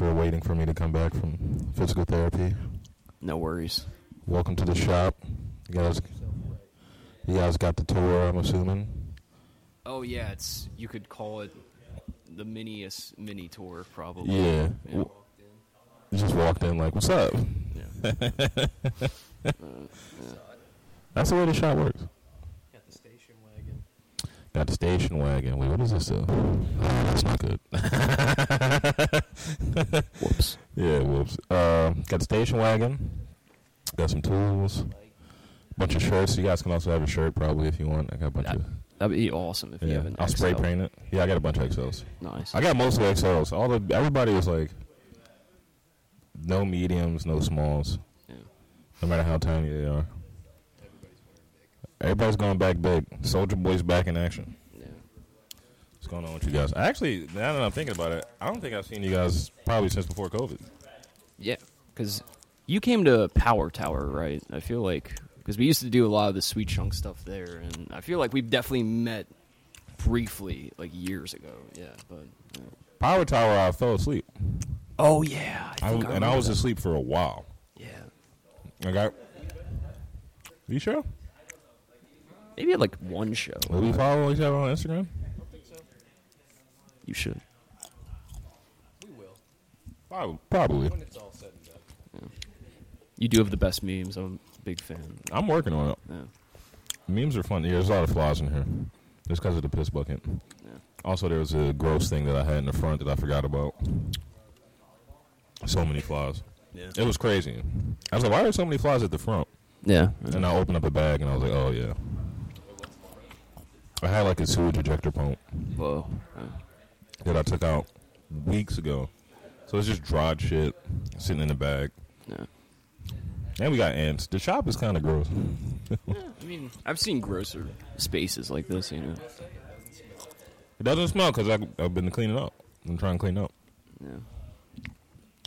for waiting for me to come back from physical therapy. No worries. Welcome to the shop. You guys, you guys got the tour, I'm assuming. Oh yeah, it's you could call it the miniest mini tour probably. Yeah. Yeah. W- You just walked in like, "What's up?" Yeah. That's the way the shop works. Got the station wagon. Got the station wagon. Wait, what is this? Uh, oh, that's not good. Whoops. Yeah, whoops. Uh, got the station wagon. Got some tools. Bunch of shirts. You guys can also have a shirt probably if you want. I got a bunch That- of. That'd be awesome if you Yeah, have an I'll spray XL. paint it. Yeah, I got a bunch of XLs. Nice. I got most of the XLs. All the everybody was like, no mediums, no smalls. Yeah. No matter how tiny they are. Everybody's going back big. Soldier Boy's back in action. Yeah. What's going on with you guys? Actually, now that I'm thinking about it, I don't think I've seen you guys probably since before COVID. Yeah, because you came to Power Tower, right? I feel like because we used to do a lot of the Sweet Chunk stuff there, and I feel like we've definitely met briefly like years ago. Yeah, but yeah. Power Tower, I fell asleep. oh yeah, I was, think and I was that. asleep for a while. Yeah, I got. You sure? Maybe at like one show. Will we follow each other on Instagram? I don't think so. You should. We will. Probably. Probably. When it's all said and done. You do have the best memes. I'm a big fan. I'm working on it. Yeah, Memes are fun. Yeah, there's a lot of flaws in here. Just because of the piss bucket. yeah. Also, there was a gross thing that I had in the front that I forgot about. So many flaws. Yeah. It was crazy. I was like, why are there so many flies at the front? Yeah. And I opened up a bag and I was like, oh, yeah. I had like a sewage ejector pump Whoa. that I took out weeks ago. So it's just dried shit sitting in the bag. Yeah. And we got ants. The shop is kind of gross. I mean, I've seen grosser spaces like this. You know. It doesn't smell because I've been cleaning up. I'm trying to clean up. Yeah.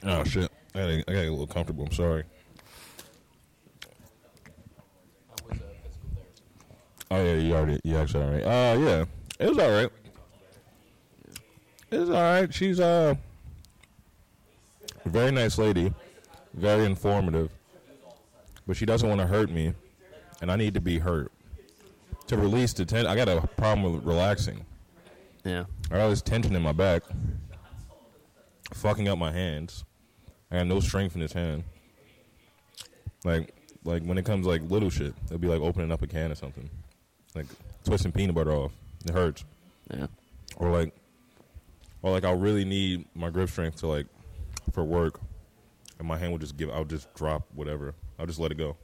Oh, shit. I gotta, I gotta get a little comfortable. I'm sorry. How was uh, physical therapy? Oh yeah, you already you actually all right. Uh yeah. It was all right. It was all right. She's uh a very nice lady, very informative. But she doesn't want to hurt me, and I need to be hurt. To release the tension, I got a problem with relaxing. Yeah. I got this tension in my back, fucking up my hands. I got no strength in this hand. Like, like when it comes like little shit, it'll be like opening up a can or something, like twisting peanut butter off. It hurts, Yeah. or like, or like I'll really need my grip strength to like for work, and my hand will just give. I'll just drop whatever. I'll just let it go.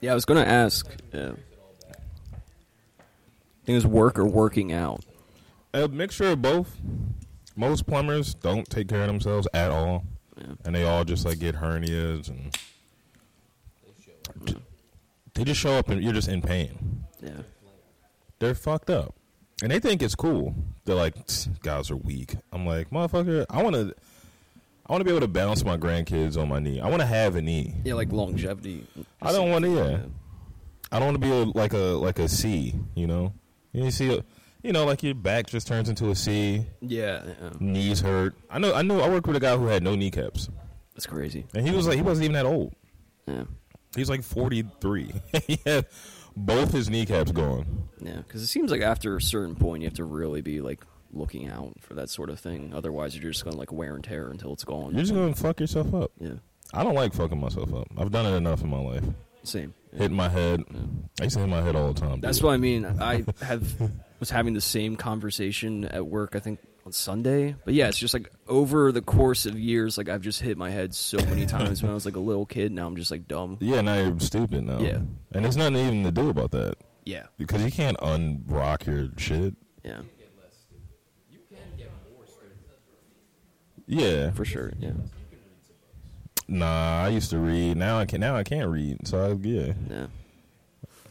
Yeah, I was gonna ask. Uh, yeah. I think it was work or working out. A mixture of both. Most plumbers don't take care of themselves at all, Yeah. and they all just like get hernias and they just show up and you're just in pain. Yeah. They're fucked up, and they think it's cool. They're like, guys are weak. I'm like, motherfucker, I want to, I want to be able to balance my grandkids on my knee. I want to have a knee. Yeah, like longevity. I don't want to. Yeah, I don't want to be a, like a like a C. You know, you see, a, you know, like your back just turns into a C. Yeah. yeah. Knees hurt. I know. I know. I worked with a guy who had no kneecaps, That's crazy. and he was like, he wasn't even that old. Yeah. He's like 43. he had both his kneecaps gone. Yeah. Because it seems like after a certain point, you have to really be like looking out for that sort of thing. Otherwise, you're just gonna like wear and tear until it's gone. You're just gonna fuck yourself up. Yeah. I don't like fucking myself up. I've done it enough in my life. Same. Yeah. Hitting my head. I used to hit my head all the time. That's dude. what I mean. I have was having the same conversation at work. I think on Sunday. But yeah, it's just like over the course of years, like I've just hit my head so many times when I was like a little kid. Now I'm just like dumb. Yeah, now you're stupid now. Yeah. And there's nothing even to do about that. Yeah. Because you can't unrock your shit. Yeah. Get less stupid. You can get more stupid. Yeah. For sure. Yeah. Nah, I used to read. Now I can. Now I can't read. So I, yeah. Yeah.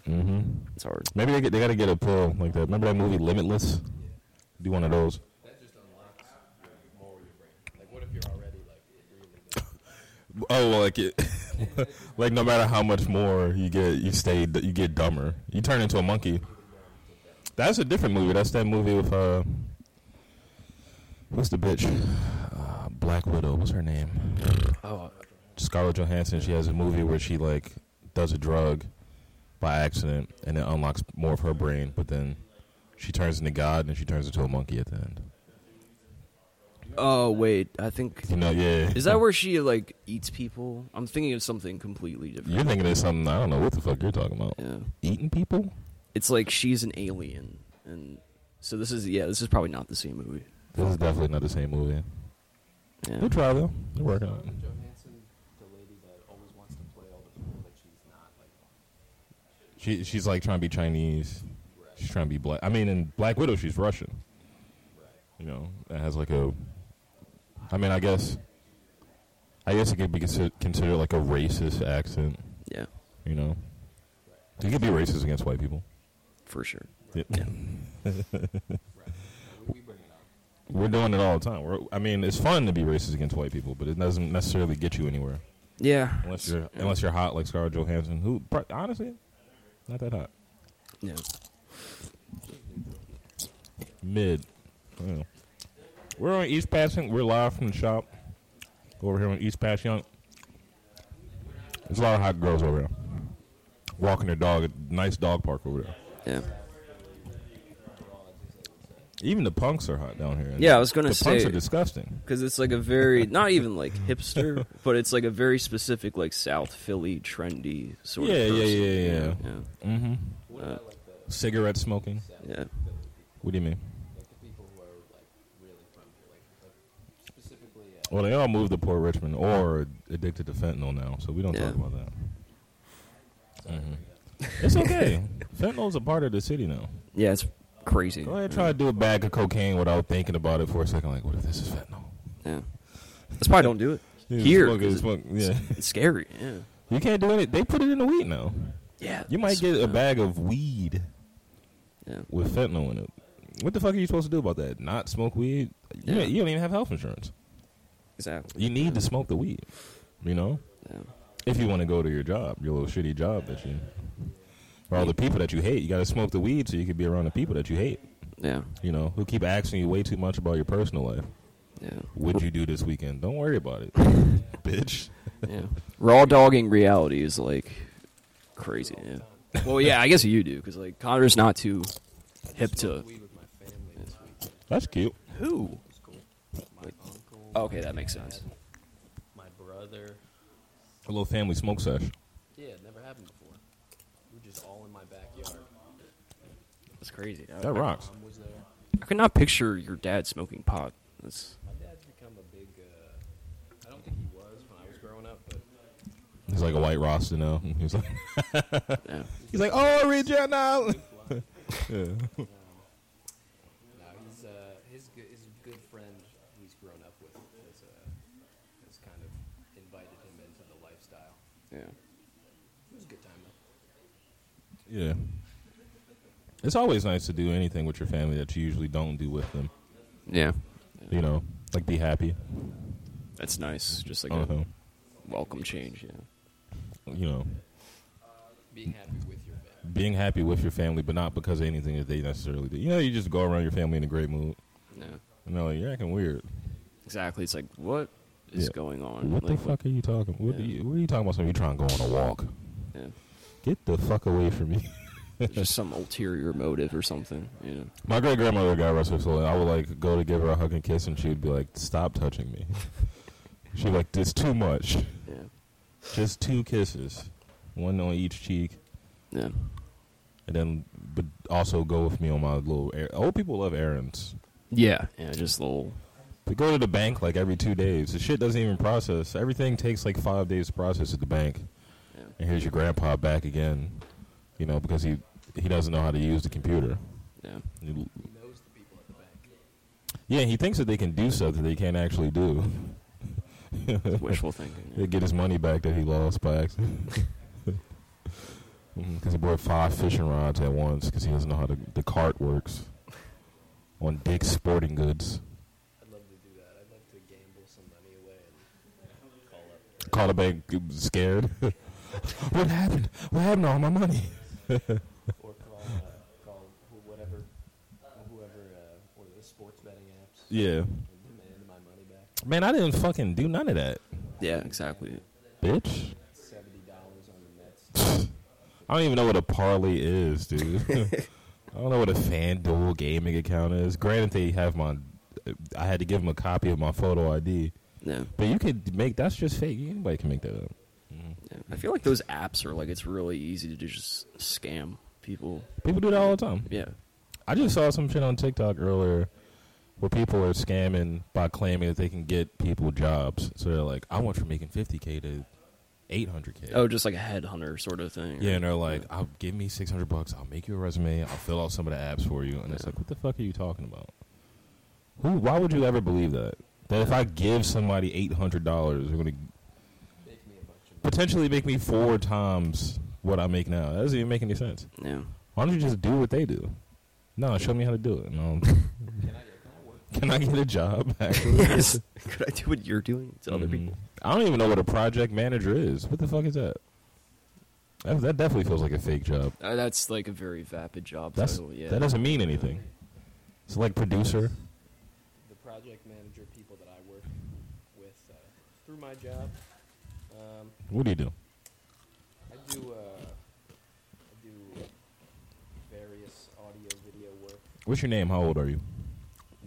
hmm It's hard. Maybe they, get, they got to get a pill like that. Remember that movie Limitless? Do one of those. That just unlocks more of your brain. Like, what if you're already like really? Oh, well, like it, like no matter how much more you get, you stay, you get dumber. You turn into a monkey. That's a different movie. That's that movie with uh, what's the bitch? Uh, Black Widow. What's her name? Oh, Scarlett Johansson. She has a movie where she like does a drug by accident, and it unlocks more of her brain. But then she turns into God, and she turns into a monkey at the end. oh wait, I think You know, yeah. is that where she like eats people? I'm thinking of something completely different. you're thinking of something? I don't know what the fuck you're talking about. Yeah, Eating people? it's like she's an alien, and so this is yeah, this is probably not the same movie. This is definitely not the same movie. Yeah. Good try though. You're working on it. Scarlett Johansson, the lady that always wants to play all the people that she's not. Like, She she's like trying to be Chinese. She's trying to be black. I mean, in Black Widow, she's Russian. You know, that has like a. I mean, I guess. I guess it could be considered, considered like a racist accent. Yeah, You know, you could be racist against white people. for sure. Yeah. we, we bring it up. We're doing it all the time. We're, I mean, it's fun to be racist against white people, but it doesn't necessarily get you anywhere Yeah, unless you're unless you're hot like Scarlett Johansson, who honestly, not that hot. yeah. Mid. Yeah. We're on East Passyunk. We're live from the shop. Over here on East Passyunk. There's a lot of hot girls over there. Walking their dog. A nice dog park over there. Yeah. Even the punks are hot down here. Yeah, I was gonna the punks are disgusting. Because it's like a very not even like hipster, but it's like a very specific like South Philly trendy sort Yeah, of. yeah, person. yeah, yeah. yeah, Mm-hmm. Uh, about, like, the, Cigarette smoking. yeah. What do you mean? like, the people who are, like, really from here? Like, like specifically, Well, they all moved to Port Richmond or addicted to fentanyl now, so we don't Yeah. talk about that. Mhm. It's okay. Fentanyl's a part of the city now. Yeah, it's crazy. Go ahead, try to do a bag of cocaine without thinking about it for a second. Like, what if this is fentanyl? Yeah, that's why I don't do it. You Here, smoke it, smoke- yeah. It's scary. Yeah, You can't do it. They put it in the weed now. yeah. You might get a bag of weed Yeah, with fentanyl in it. What the fuck are you supposed to do about that? Not smoke weed? You, Yeah. you don't even have health insurance. exactly. You need to smoke the weed. You know, Yeah. if you want to go to your job, your little shitty job that you, or all the people that you hate, you got to smoke the weed so you can be around the people that you hate. Yeah, You know, who keep asking you way too much about your personal life. yeah, What'd you do this weekend? Don't worry about it, bitch. yeah. Raw dogging reality is like crazy. Yeah. Well, yeah, I guess you do because like Connor's not too hip to. smoked weed with my family this week. That's cute. Who? It was cool. My uncle. Okay, that makes sense. My brother. A little family smoke sesh. Yeah, it never happened before. We were just all in my backyard. That's crazy. I, That rocks. Mom was there. I could not picture your dad smoking pot. That's My dad's become a big. Uh, I don't think he was when I was growing up, but He's like a white Rasta now. He's like, yeah. he's like, oh, regional. yeah. no, he's uh, his good, his good friend he's grown up with has, uh, has kind of invited him into the lifestyle. Yeah. It was a good time though. Yeah. It's always nice to do anything with your family that you usually don't do with them. Yeah. You know, like be happy. That's nice. Just like Uh-huh. a welcome change. Yeah. You know, Being happy with your family. being happy with your family, but not because of anything that they necessarily do. You know, you just go around your family in a great mood. Yeah. And they're like, you're acting weird. Exactly. It's like what is Yeah. going on? What like, the fuck are you talking? What, Yeah. are you, what are you talking about? Something you trying to go on a walk? Yeah. Get the fuck away from me. Just some ulterior motive or something. You know. My great grandmother got arrested, so I would like go to give her a hug and kiss, and she would be like, "Stop touching me." She'd be like, "This too much. Yeah. Just two kisses, one on each cheek, Yeah. and then but also go with me on my little. Er- old people love errands. Yeah. Yeah. Just little. We go to the bank like every two days. The shit doesn't even process. Everything takes like five days to process at the bank. Yeah. And here's your grandpa back again, you know, because he he doesn't know how to use the computer. Yeah. He- He knows the people at the bank. yeah, he thinks that they can do stuff that they can't actually do. Wishful thinking. He'll get his money back that he lost by accident. Mm, because he bought five fishing rods at once because he doesn't know how the, the cart works on Dick's Sporting Goods. I'd love to do that. I'd love to gamble some money away and call up. call the bank uh, scared. what happened? What happened to all my money? Or call uh, call who- whatever whoever uh, or the sports betting apps Yeah. and demand my money back. Man, I didn't fucking do none of that, Yeah, exactly. bitch. Seventy dollars on the Mets. I don't even know what a parlay is, dude. I don't know what a FanDuel gaming account is. Granted, they have my. I had to give them a copy of my photo ID, Yeah. but you could make that's just fake. Anybody can make that up. Yeah. I feel like those apps are like it's really easy to just scam people. People do that all the time. Yeah. I just saw some shit on TikTok earlier where people are scamming by claiming that they can get people jobs. So they're like, I went from making 50K to 800K. Oh, just like a headhunter sort of thing. Yeah, and they're like, I'll give me 600 bucks. I'll make you a resume. I'll fill out some of the apps for you. And it's like, what the fuck are you talking about? Who? Why would you ever believe that? That if I give somebody $800, they're going to Make me a bunch of money. Potentially make me four times what I make now. That doesn't even make any sense. Yeah. Why don't you just do what they do? No, show me how to do it. No. Can I, can I work? Can I get a job? Actually, yes. Could I do what you're doing to other Mhm. people? I don't even know what a project manager is. What the fuck is that? That, that definitely feels like a fake job. Uh, that's like a very vapid job That's title. Yeah. that doesn't mean anything. It's like producer. The project manager people that I work with uh, through my job. What do you do? I do uh, I do various audio video work. What's your name? How old are you?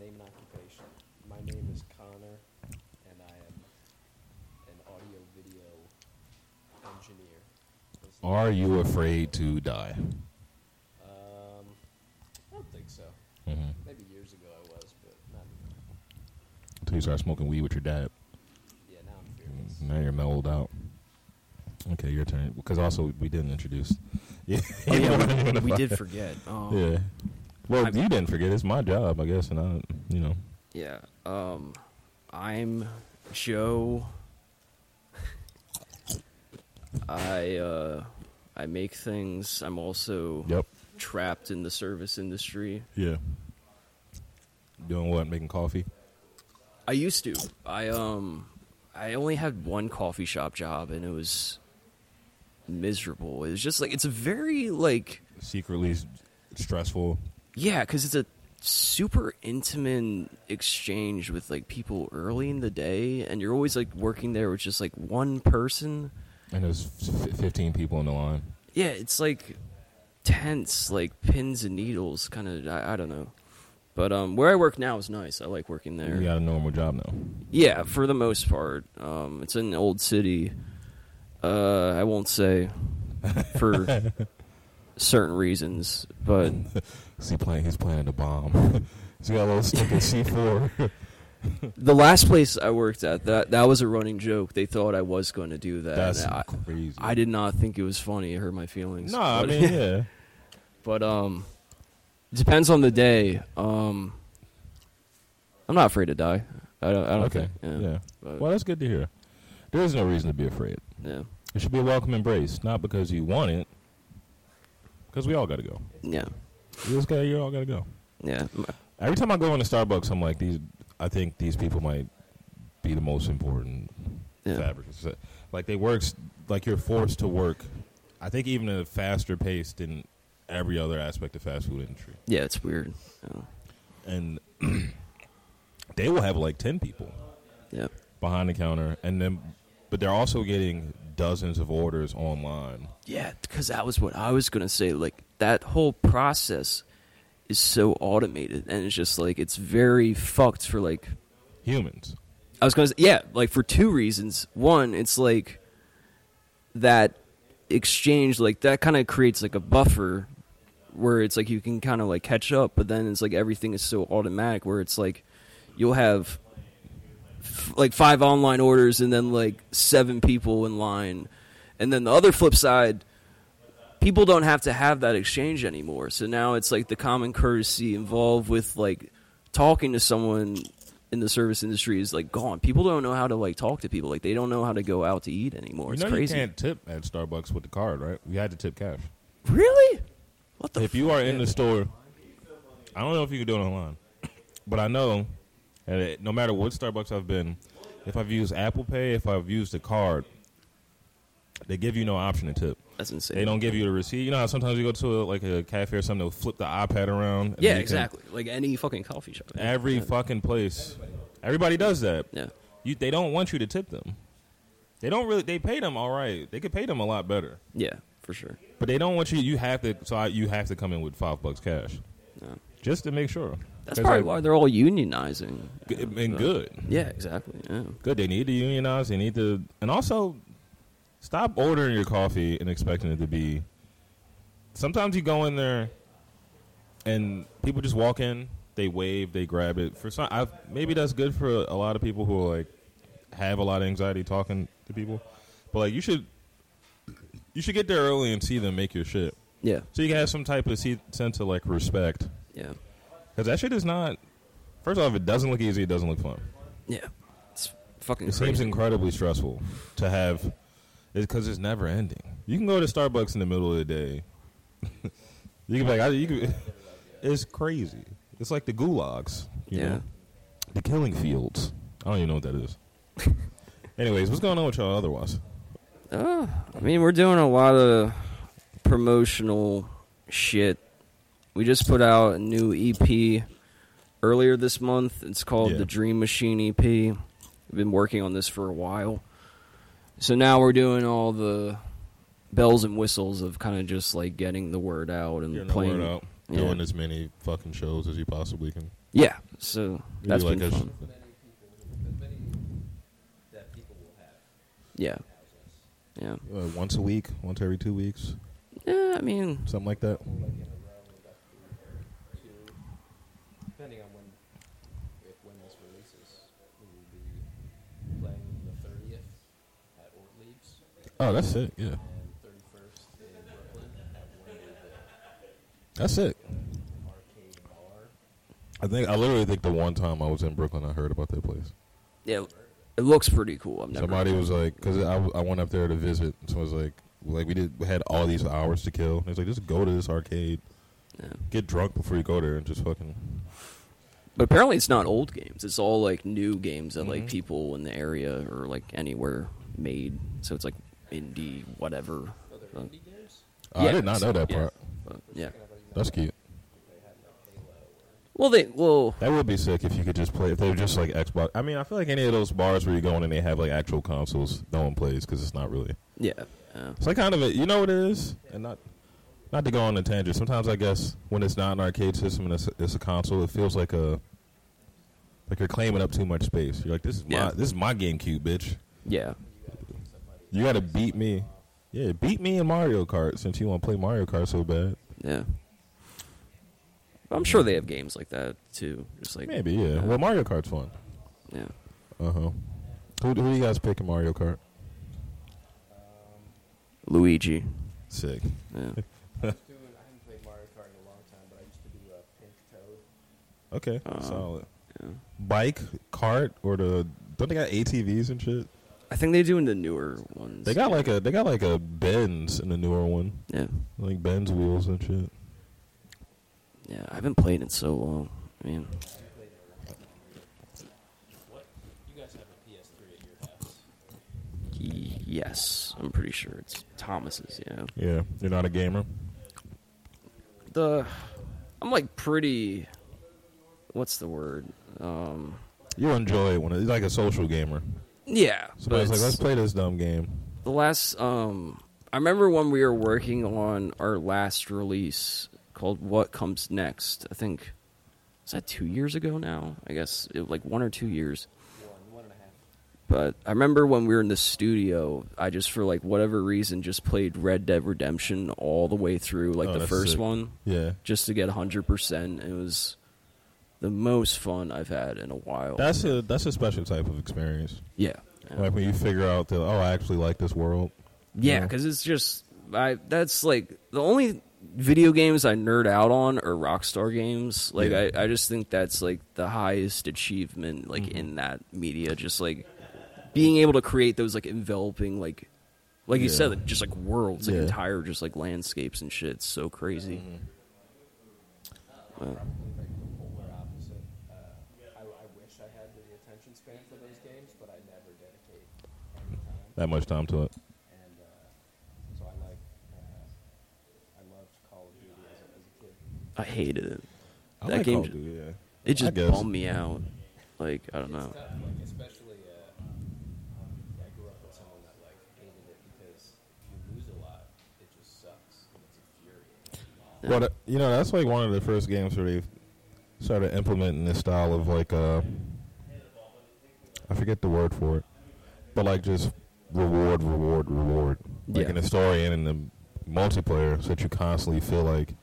Name and occupation. My name is Connor, and I am an audio video engineer. That's- Are you afraid to die? Um, I don't think so. Mm-hmm. Maybe years ago I was, but not. Until you start smoking weed with your dad. Yeah, now I'm fearless. Now you're mellowed out. Okay, your turn. Because also we didn't introduce. Yeah, Oh, yeah, know what I mean? we, we did forget. Um, Yeah. Well, I- you didn't forget. It's my job, I guess, and I, you know. Yeah. Um, I'm Joe. I uh, I make things. I'm also Yep. trapped in the service industry. Yeah. Doing what? Making coffee. I used to. I um I only had one coffee shop job and it was miserable. It was just like it's a very like Secretly stressful. yeah, cuz it's a super intimate exchange with like people early in the day and you're always like working there with just like one person. And there's f- 15 people in the line. Yeah, it's like tense, like pins and needles kind of I, I don't know. But um where I work now is nice. I like working there. You got a normal job now. Yeah, for the most part. Um, it's in Old City. Uh, I won't say for certain reasons, but Is he playing? He's planning a bomb. he's got a little stick of C4. the last place I worked at, that that was a running joke. They thought I was going to do that. That's I, crazy. I did not think it was funny. It hurt my feelings. No, I mean, yeah. but um, depends on the day. Um, I'm not afraid to die. I don't. I don't Okay. think. Yeah. But, Well, that's good to hear. There is no reason to be afraid. Yeah. It should be a welcome embrace, not because you want it, because we all got to go. Yeah. You just got, you all got to go. Yeah. Every time I go into Starbucks, I'm like, these. I think these people might be the most important Yeah. fabrics. Uh, like they works, like you're forced to work. I think even at a faster pace than every other aspect of fast food industry. Yeah. It's weird. Yeah. And they will have like ten people yeah. behind the counter, and then, but they're also getting dozens of orders online. Yeah, because that was what I was gonna say. Like that whole process is so automated, and it's just like it's very fucked for like. Humans. I was gonna say, yeah, like for two reasons. One, it's like that exchange, like that kind of creates like a buffer where it's like you can kind of like catch up, but then it's like everything is so automatic where it's like you'll have f- like five online orders and then like seven people in line, and then the other flip side, people don't have to have that exchange anymore. So now it's like the common courtesy involved with like talking to someone in the service industry is like gone. People don't know how to like talk to people. Like they don't know how to go out to eat anymore. You It's know crazy. you can't tip at Starbucks with the card, right? You had to tip cash. Really? What the? if you are in the store, I don't know if you can do it online, but I know, and it, no matter what Starbucks I've been, if I've used Apple Pay, if I've used a card, They give you no option to tip. That's insane. They don't give you the receipt. You know how sometimes you go to a, like a cafe or something, they'll flip the iPad around. Yeah, you can- exactly. Like any fucking coffee shop. Every yeah. fucking place, everybody does that. Yeah. You, they don't want you to tip them. They don't really. They pay them all right. They could pay them a lot better, Yeah, for sure. but they don't want you. You have to. So I, you have to come in with five bucks cash, Yeah. just to make sure. That's probably like, why they're all unionizing. g- you know, and so- good. Yeah, exactly. Yeah. Good. They need to unionize. They need to, and also stop ordering your coffee and expecting it to be. Sometimes you go in there, and people just walk in. They wave. They grab it. For some, I've, maybe that's good for a, a lot of people who like have a lot of anxiety talking to people. But like, you should, you should get there early and see them make your shit, Yeah. so you can have some type of se- sense of like respect. Yeah. Because that shit is not. First off, it doesn't look easy. It doesn't look fun. Yeah. It's fucking It seems incredibly stressful to have, because it's never ending. You can go to Starbucks in the middle of the day. you can be like, I, you can, it's crazy. It's like the gulags, you Yeah. know, the killing fields. I don't even know what that is. Anyways, what's going on with y'all otherwise? Uh, I mean, we're doing a lot of promotional shit. We just put out a new EP earlier this month. It's called Yeah. the Dream Machine EP. We've been working on this for a while. So now we're doing all the bells and whistles of kind of just like getting the word out and Getting the playing. word out, Yeah. doing as many fucking shows as you possibly can. Yeah, so Maybe that's like been sh- fun. As many people, as many that people will have. Yeah, yeah, Uh, once a week, once every two weeks, yeah. I mean, something like that. Like in a row, we'd have to do two, depending on when, if when this releases, we will be playing the thirtieth at Ortlieb's Oh, that's it. Yeah, thirty-first in Brooklyn at Wonderville that's. Arcade Bar. I think I literally think the one time I was in Brooklyn, I heard about that place. yeah. It looks pretty cool. I've never. Somebody was like, because I, I went up there to visit, so I was like, like we did, we had all these hours to kill. And it's like, just go to this arcade, Yeah. get drunk before you go there, and just fucking. But apparently, it's not old games. It's all like new games that like Mhm. people in the area or like anywhere made. So it's like indie, whatever. Are Uh, indie games? Oh, I did not know that yeah. part. But, yeah. That's cute. They had like Halo or Well, they well, That would be sick if you could just play. If they were just like Xbox. I mean, I feel like any of those bars where you go in and they have like actual consoles, no one plays because it's not really. yeah. yeah. It's like kind of a, you know what it is, and not not to go on a tangent. Sometimes I guess when it's not an arcade system and it's, it's a console, it feels like a like you're claiming up too much space. You're like, this is my Yeah. this is my GameCube, bitch. Yeah. You got to beat me. Yeah, beat me in Mario Kart since you want to play Mario Kart so bad. Yeah. I'm sure they have games like that too. Just like Maybe, yeah. Well, Mario Kart's fun. yeah. Uh huh. Who, who do you guys pick in Mario Kart? Luigi. Sick. Yeah. doing. I haven't played Mario Kart in a long time, but I used to do uh, Pink Toad. Okay, Uh, solid. yeah. Bike, cart, or the don't they got ATVs and shit? I think they do in the newer ones. They got like a they got like a Benz in the newer one, yeah. like Benz wheels and shit. Yeah. I haven't played it so long. I mean, What? You guys have a PS3 at your house? y- yes, I'm pretty sure it's Thomas's. Yeah. Yeah, you're not a gamer. the I'm like pretty what's the word? Um You enjoy it when it's like a social gamer. Yeah. Somebody's but like, let's play this dumb game. the last um I remember when we were working on our last release called What Comes Next. I think is that 2 years ago now? I guess it, like 1 or 2 years. One, one and a half. But I remember when we were in the studio, I just for like whatever reason just played Red Dead Redemption all the way through like Oh, the that's first sick. one. Yeah, just to get 100%. It was the most fun I've had in a while. that's a that's a special type of experience. yeah. Yeah, Like when you figure out that oh, I actually like this world. yeah, cuz it's just I that's like the only video games I nerd out on are Rockstar games. Like Yeah. I I just think that's like the highest achievement like Mm-hmm. in that media just like being able to create those like enveloping like like you Yeah. said like, just like worlds, like Yeah. entire just like landscapes and shit. It's so crazy. Polar that much time to it. I. I hated it. I that like game, Call of Duty, yeah. it just bummed me out. Like I don't know. Well, you know, that's like one of the first games where they started implementing this style of like, uh, I forget the word for it, but like just reward, reward, reward. Like Yeah. in the story and in the multiplayer, so that you constantly feel like,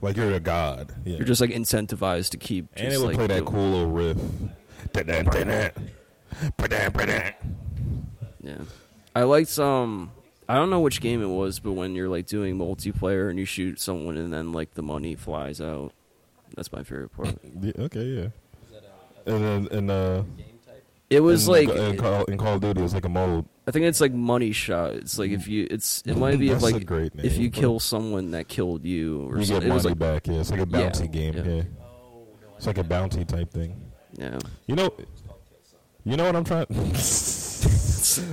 like you're a god. Yeah. You're just like incentivized to keep. and it would like, play that cool little riff. Dun-dun, dun-dun. Ba-dun, ba-dun. Yeah, I liked um. I don't know which game it was, but when you're like doing multiplayer and you shoot someone and then like the money flies out, that's my favorite part. Yeah, okay, yeah. Is that a, a And then and uh? It was in, like in Call, in Call of Duty, it's like a mode. I think it's like money shot. It's like if mm. you it's it might be if a like great if you kill someone that killed you or You something. get It was money like back. Yeah, it's like a Yeah, bounty game. yeah. Yeah. It's like a bounty type thing. yeah. You know, It's called Kill Something. you know what I'm trying.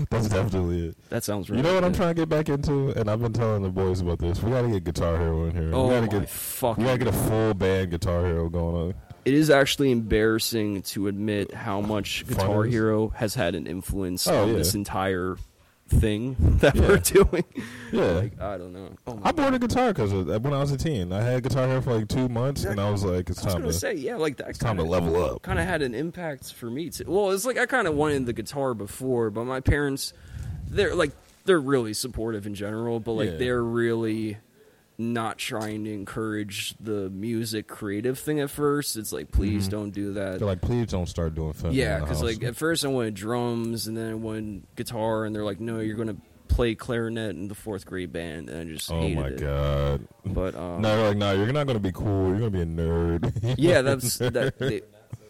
That's definitely it. That sounds really You know what I'm trying to get back into, and I've been telling the boys about this. We gotta get Guitar Hero in here. Oh we my gotta get, fucking! we gotta get a full band Guitar Hero going on. It is actually embarrassing to admit how much Guitar. Hero has had an influence Oh, on yeah. this entire thing that Yeah. we're doing. Yeah, like I don't know. Oh my I bought a guitar because when I was a teen, I had Guitar Hero for like two months, and I was like, it's I was time gonna say yeah, like that. it's time to level up. Kind of had an impact for me too. Well, it's like I kind of wanted the guitar before, but my parents, they're like they're really supportive in general, but like Yeah. they're really not trying to encourage the music creative thing at first. It's like please don't do that. They're like, please don't start doing film. Yeah, because like at first I wanted drums and then I wanted guitar, and they're like, no, you're gonna play clarinet in the fourth grade band, and I just oh hated my it. god. But um, No, like, no, you're not gonna be cool. You're gonna be a nerd. yeah, that's that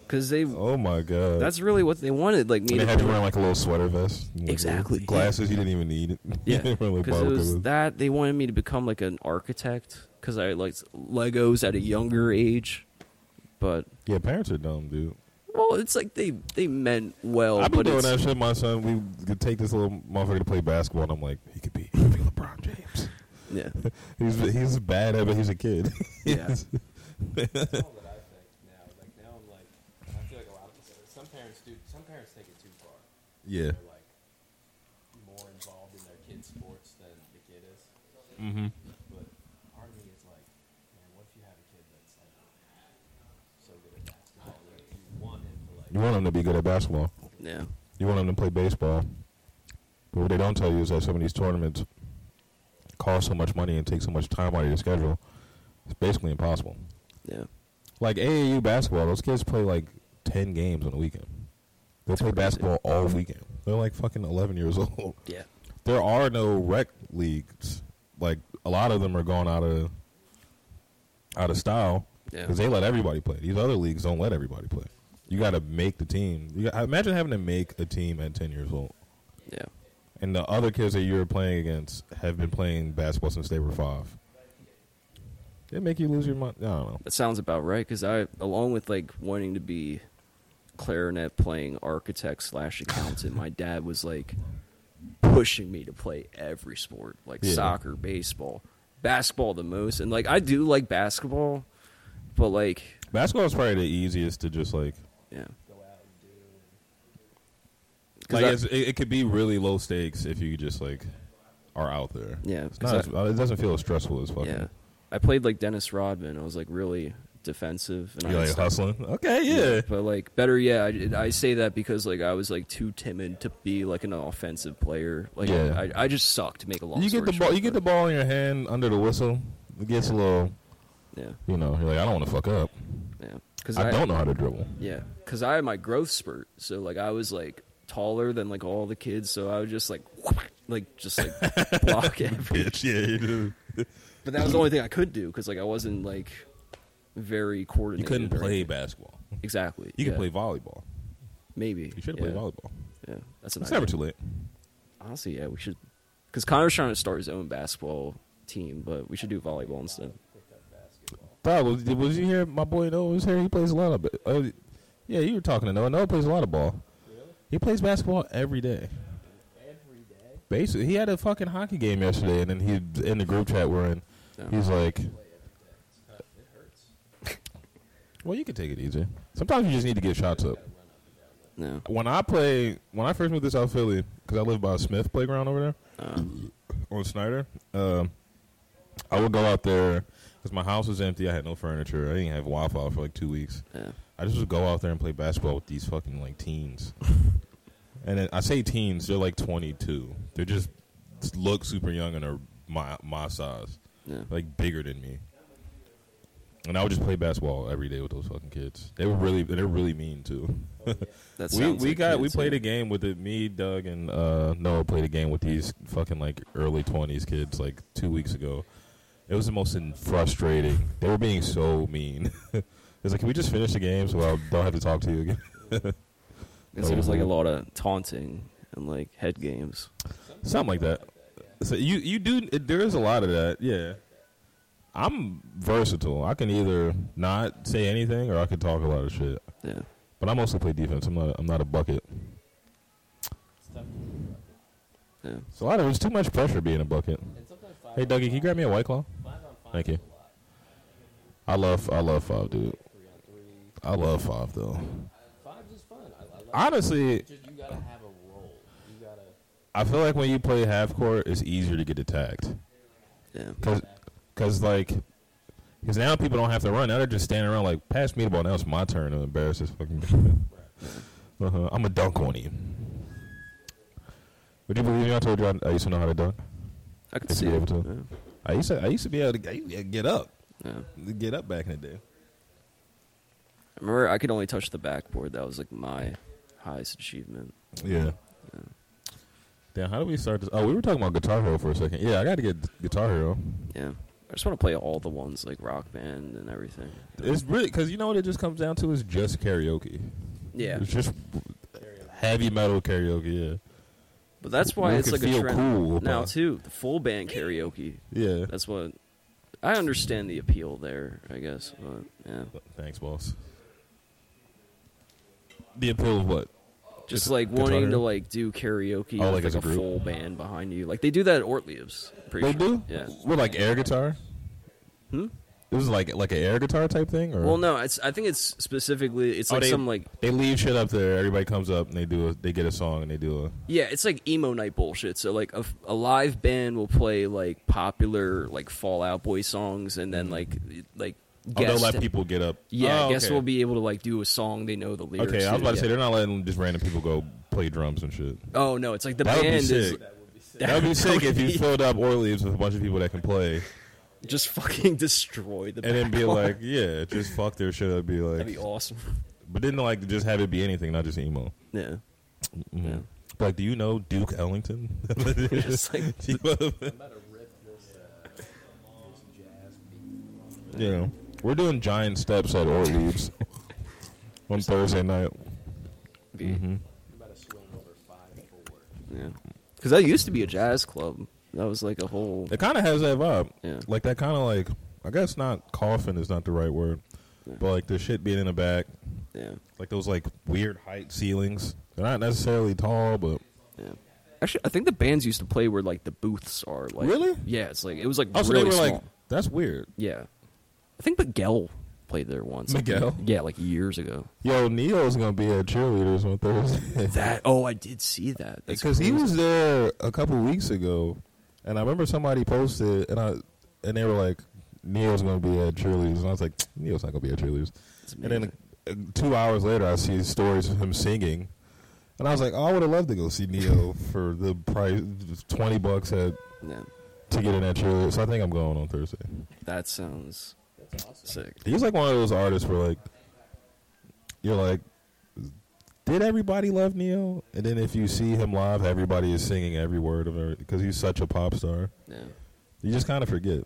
because they, oh my god. that's really what they wanted, like me to they had you play- wearing like a little sweater vest. Exactly. Glasses you didn't even need it. Yeah, because it was that they wanted me to become like an architect because I liked Legos at a younger age. But Yeah, parents are dumb, dude. well, it's like they they meant well, I've been doing that shit. My son, we could take this little motherfucker to play basketball, and I'm like, he could be, he could be LeBron James. yeah, He's he's bad at, it, but he's a kid. yeah. That's all that I think now. Like now, I'm like, I feel like a lot of some parents do. Some parents take it too far. Yeah. Like more involved in their kid's sports than the kid is. Mm-hmm. But part of me is like, man, what if you have a kid that's like so good at basketball that you want him to like? You want him to be good at basketball. yeah. You want him to play baseball. But what they don't tell you is that some of these tournaments cost so much money and take so much time out of your schedule. It's basically impossible. Yeah. Like AAU basketball, those kids play like ten games on the weekend. They play crazy. basketball all weekend. They're like fucking eleven years old. Yeah. There are no rec leagues. Like a lot of them are going out of out of style Yeah. because they let everybody play. These other leagues don't let everybody play. You got to make the team. You got, imagine having to make a team at ten years old, Yeah. and the other kids that you're playing against have been playing basketball since they were five. It make you lose your mind. I don't know. That sounds about right because I, along with like wanting to be clarinet playing architect slash accountant, my dad was like pushing me to play every sport, like Yeah. soccer, baseball, basketball the most, and like I do like basketball, but like Basketball is probably the easiest to just like. yeah, Go out and do. 'Cause Like I- it, it could be really low stakes if you just like are out there. yeah, not. I- it doesn't feel as stressful as fucking. yeah. I played like Dennis Rodman. I was like really defensive, and You're I like hustling. Okay, yeah. But like better yeah. I, I say that because like I was like too timid to be like an offensive player. Like Yeah. I, I just sucked to make a long. You get the ball. short, You get the ball in your hand under the whistle. It gets a little. Yeah, You know, you're like, I don't want to fuck up. yeah. Because I, don't know how to dribble. Yeah, because I had my growth spurt, so like I was like taller than like all the kids, so I would just like like just like block every. Bitch, yeah, you do. But that was the only thing I could do because like I wasn't like very coordinated. You couldn't play anything. basketball. exactly. You yeah. could play volleyball. maybe. You should have yeah. played volleyball. Yeah, that's an It's idea. never too late. Honestly, yeah, we should. Because Connor's trying to start his own basketball team, but we should do volleyball instead. Dog, was, was you hear my boy Noah was here? He plays a lot of it. Uh, yeah, you were talking to Noah. Noah plays a lot of ball. Really? He plays basketball every day. Every day. Basically, he had a fucking hockey game yesterday, and then he in the group chat we're in. He's like, Well, you can take it easy. Sometimes you just need to get shots up. Yeah. When I play, when I first moved to South Philly, because I live by Smith Playground over there Uh, on Snyder, um, I would go out there because my house was empty. I had no furniture. I didn't have Wi-Fi for like two weeks. yeah. I just would go out there and play basketball with these fucking like teens. and then, I say teens, they're like 22. They're just look super young and are my my size, Yeah. like bigger than me. And I would just play basketball every day with those fucking kids. They were really they're really mean too. That we sounds we like got we kids, played yeah. a game with it. Me, Doug, and uh, Noah played a game with these fucking like early twenties kids like two weeks ago. It was the most in- frustrating. They were being so mean. it's like, can we just finish the game so I don't have to talk to you again? It seems like a lot of taunting and like head games. Something like that. So you you do there is a lot of that. Yeah. I'm versatile. I can either not say anything or I can talk a lot of shit. Yeah. But I mostly play defense. I'm not I'm not a bucket. It's tough to do that. Yeah. It's a lot of it's too much pressure being a bucket. And sometimes five Hey Dougie, can you grab me a white claw? Five five Thank you. I love I love five, dude. I love five though. Five's is fun. I, I love Honestly, you gotta have a role. You gotta. I feel like when you play half court, it's easier to get attacked. Yeah. Cause, cause like, cause now people don't have to run. Now they're just standing around like, pass me the ball. Now it's my turn to embarrass this fucking. uh-huh. I'm a dunk on you. Would you believe me? I told you I, I used to know how to dunk. I could If see it. able to. I used to. I used to be able to get- up, Yeah. yeah. get up back in the day. I remember I could only touch the backboard. That was like my highest achievement. Yeah. Damn, how do we start this? Oh, we were talking about Guitar Hero for a second. Yeah, I got to get Guitar Hero. Yeah. I just want to play all the ones like Rock Band and everything. It's really because you know what it just comes down to is just karaoke. Yeah. It's just heavy metal karaoke. Yeah. But that's why it's like a trend cool, now too. The full band karaoke. Yeah. That's what I understand the appeal there. I guess. But yeah. Thanks, boss. The appeal of what? Just like wanting to like do karaoke Oh, with like like a group? full band behind you. Like they do that at Ortlieb's. They sure. do. Yeah. With like air guitar. Hmm? It was like like an air guitar type thing, or Well, no. It's I think it's specifically it's Oh, like they- some like they leave shit up there. Everybody comes up and they do a, they get a song and they do a Yeah, it's like emo night bullshit. So like a, a live band will play like popular like Fall Out Boy songs, and then like like oh, they'll guests. let people get up. yeah, oh, guests okay. will be able to like do a song they know the lyrics. Okay, I was about to yeah. say they're not letting just random people go play drums and shit. Oh no, it's like the That would be band is sick. That would be sick if you filled up Ortlieb's with a bunch of people that can play, just fucking destroy the and then be like, yeah, just fuck their shit. up, Be like, that'd be awesome. but then like just have it be anything, not just emo. Yeah, Mhm. Yeah. Like, do you know Duke Ellington? Just like- I'm about to rip this, uh, this jazz beat. you know, we're doing giant steps at Ortlieb's on Thursday night. be, hmm I'm about to swing over five forward. yeah. Because that used to be a jazz club. That was like a whole. It kind of has that vibe. Yeah. Like that kind of like I guess not coffin is not the right word, Yeah. but like the shit being in the back, Yeah, like those like weird height ceilings. They're not necessarily tall, but yeah. Actually, I think the bands used to play where like the booths are. Like, Really? Yeah, it's like it was like oh, so really they were small. like that's weird. Yeah. I think Miguel played there once. like, Miguel? yeah, like years ago. Yo, Ne-Yo's gonna be at cheerleaders on Thursday That oh, I did see that. Because he was there a couple weeks ago, and I remember somebody posted, and I and they were like, Ne-Yo's gonna be at cheerleaders, and I was like, Ne-Yo's not gonna be at cheerleaders. And then uh, two hours later, I see stories of him singing, and I was like, "Oh, I would have loved to go see Ne-Yo for the price, twenty bucks at yeah, to get in that cheerleader." So I think I'm going on Thursday. that sounds That's awesome. sick. He's like one of those artists where like you're like, did everybody love Ne-Yo? And then if you see him live, everybody is singing every word of it because he's such a pop star. Yeah. You just kind of forget.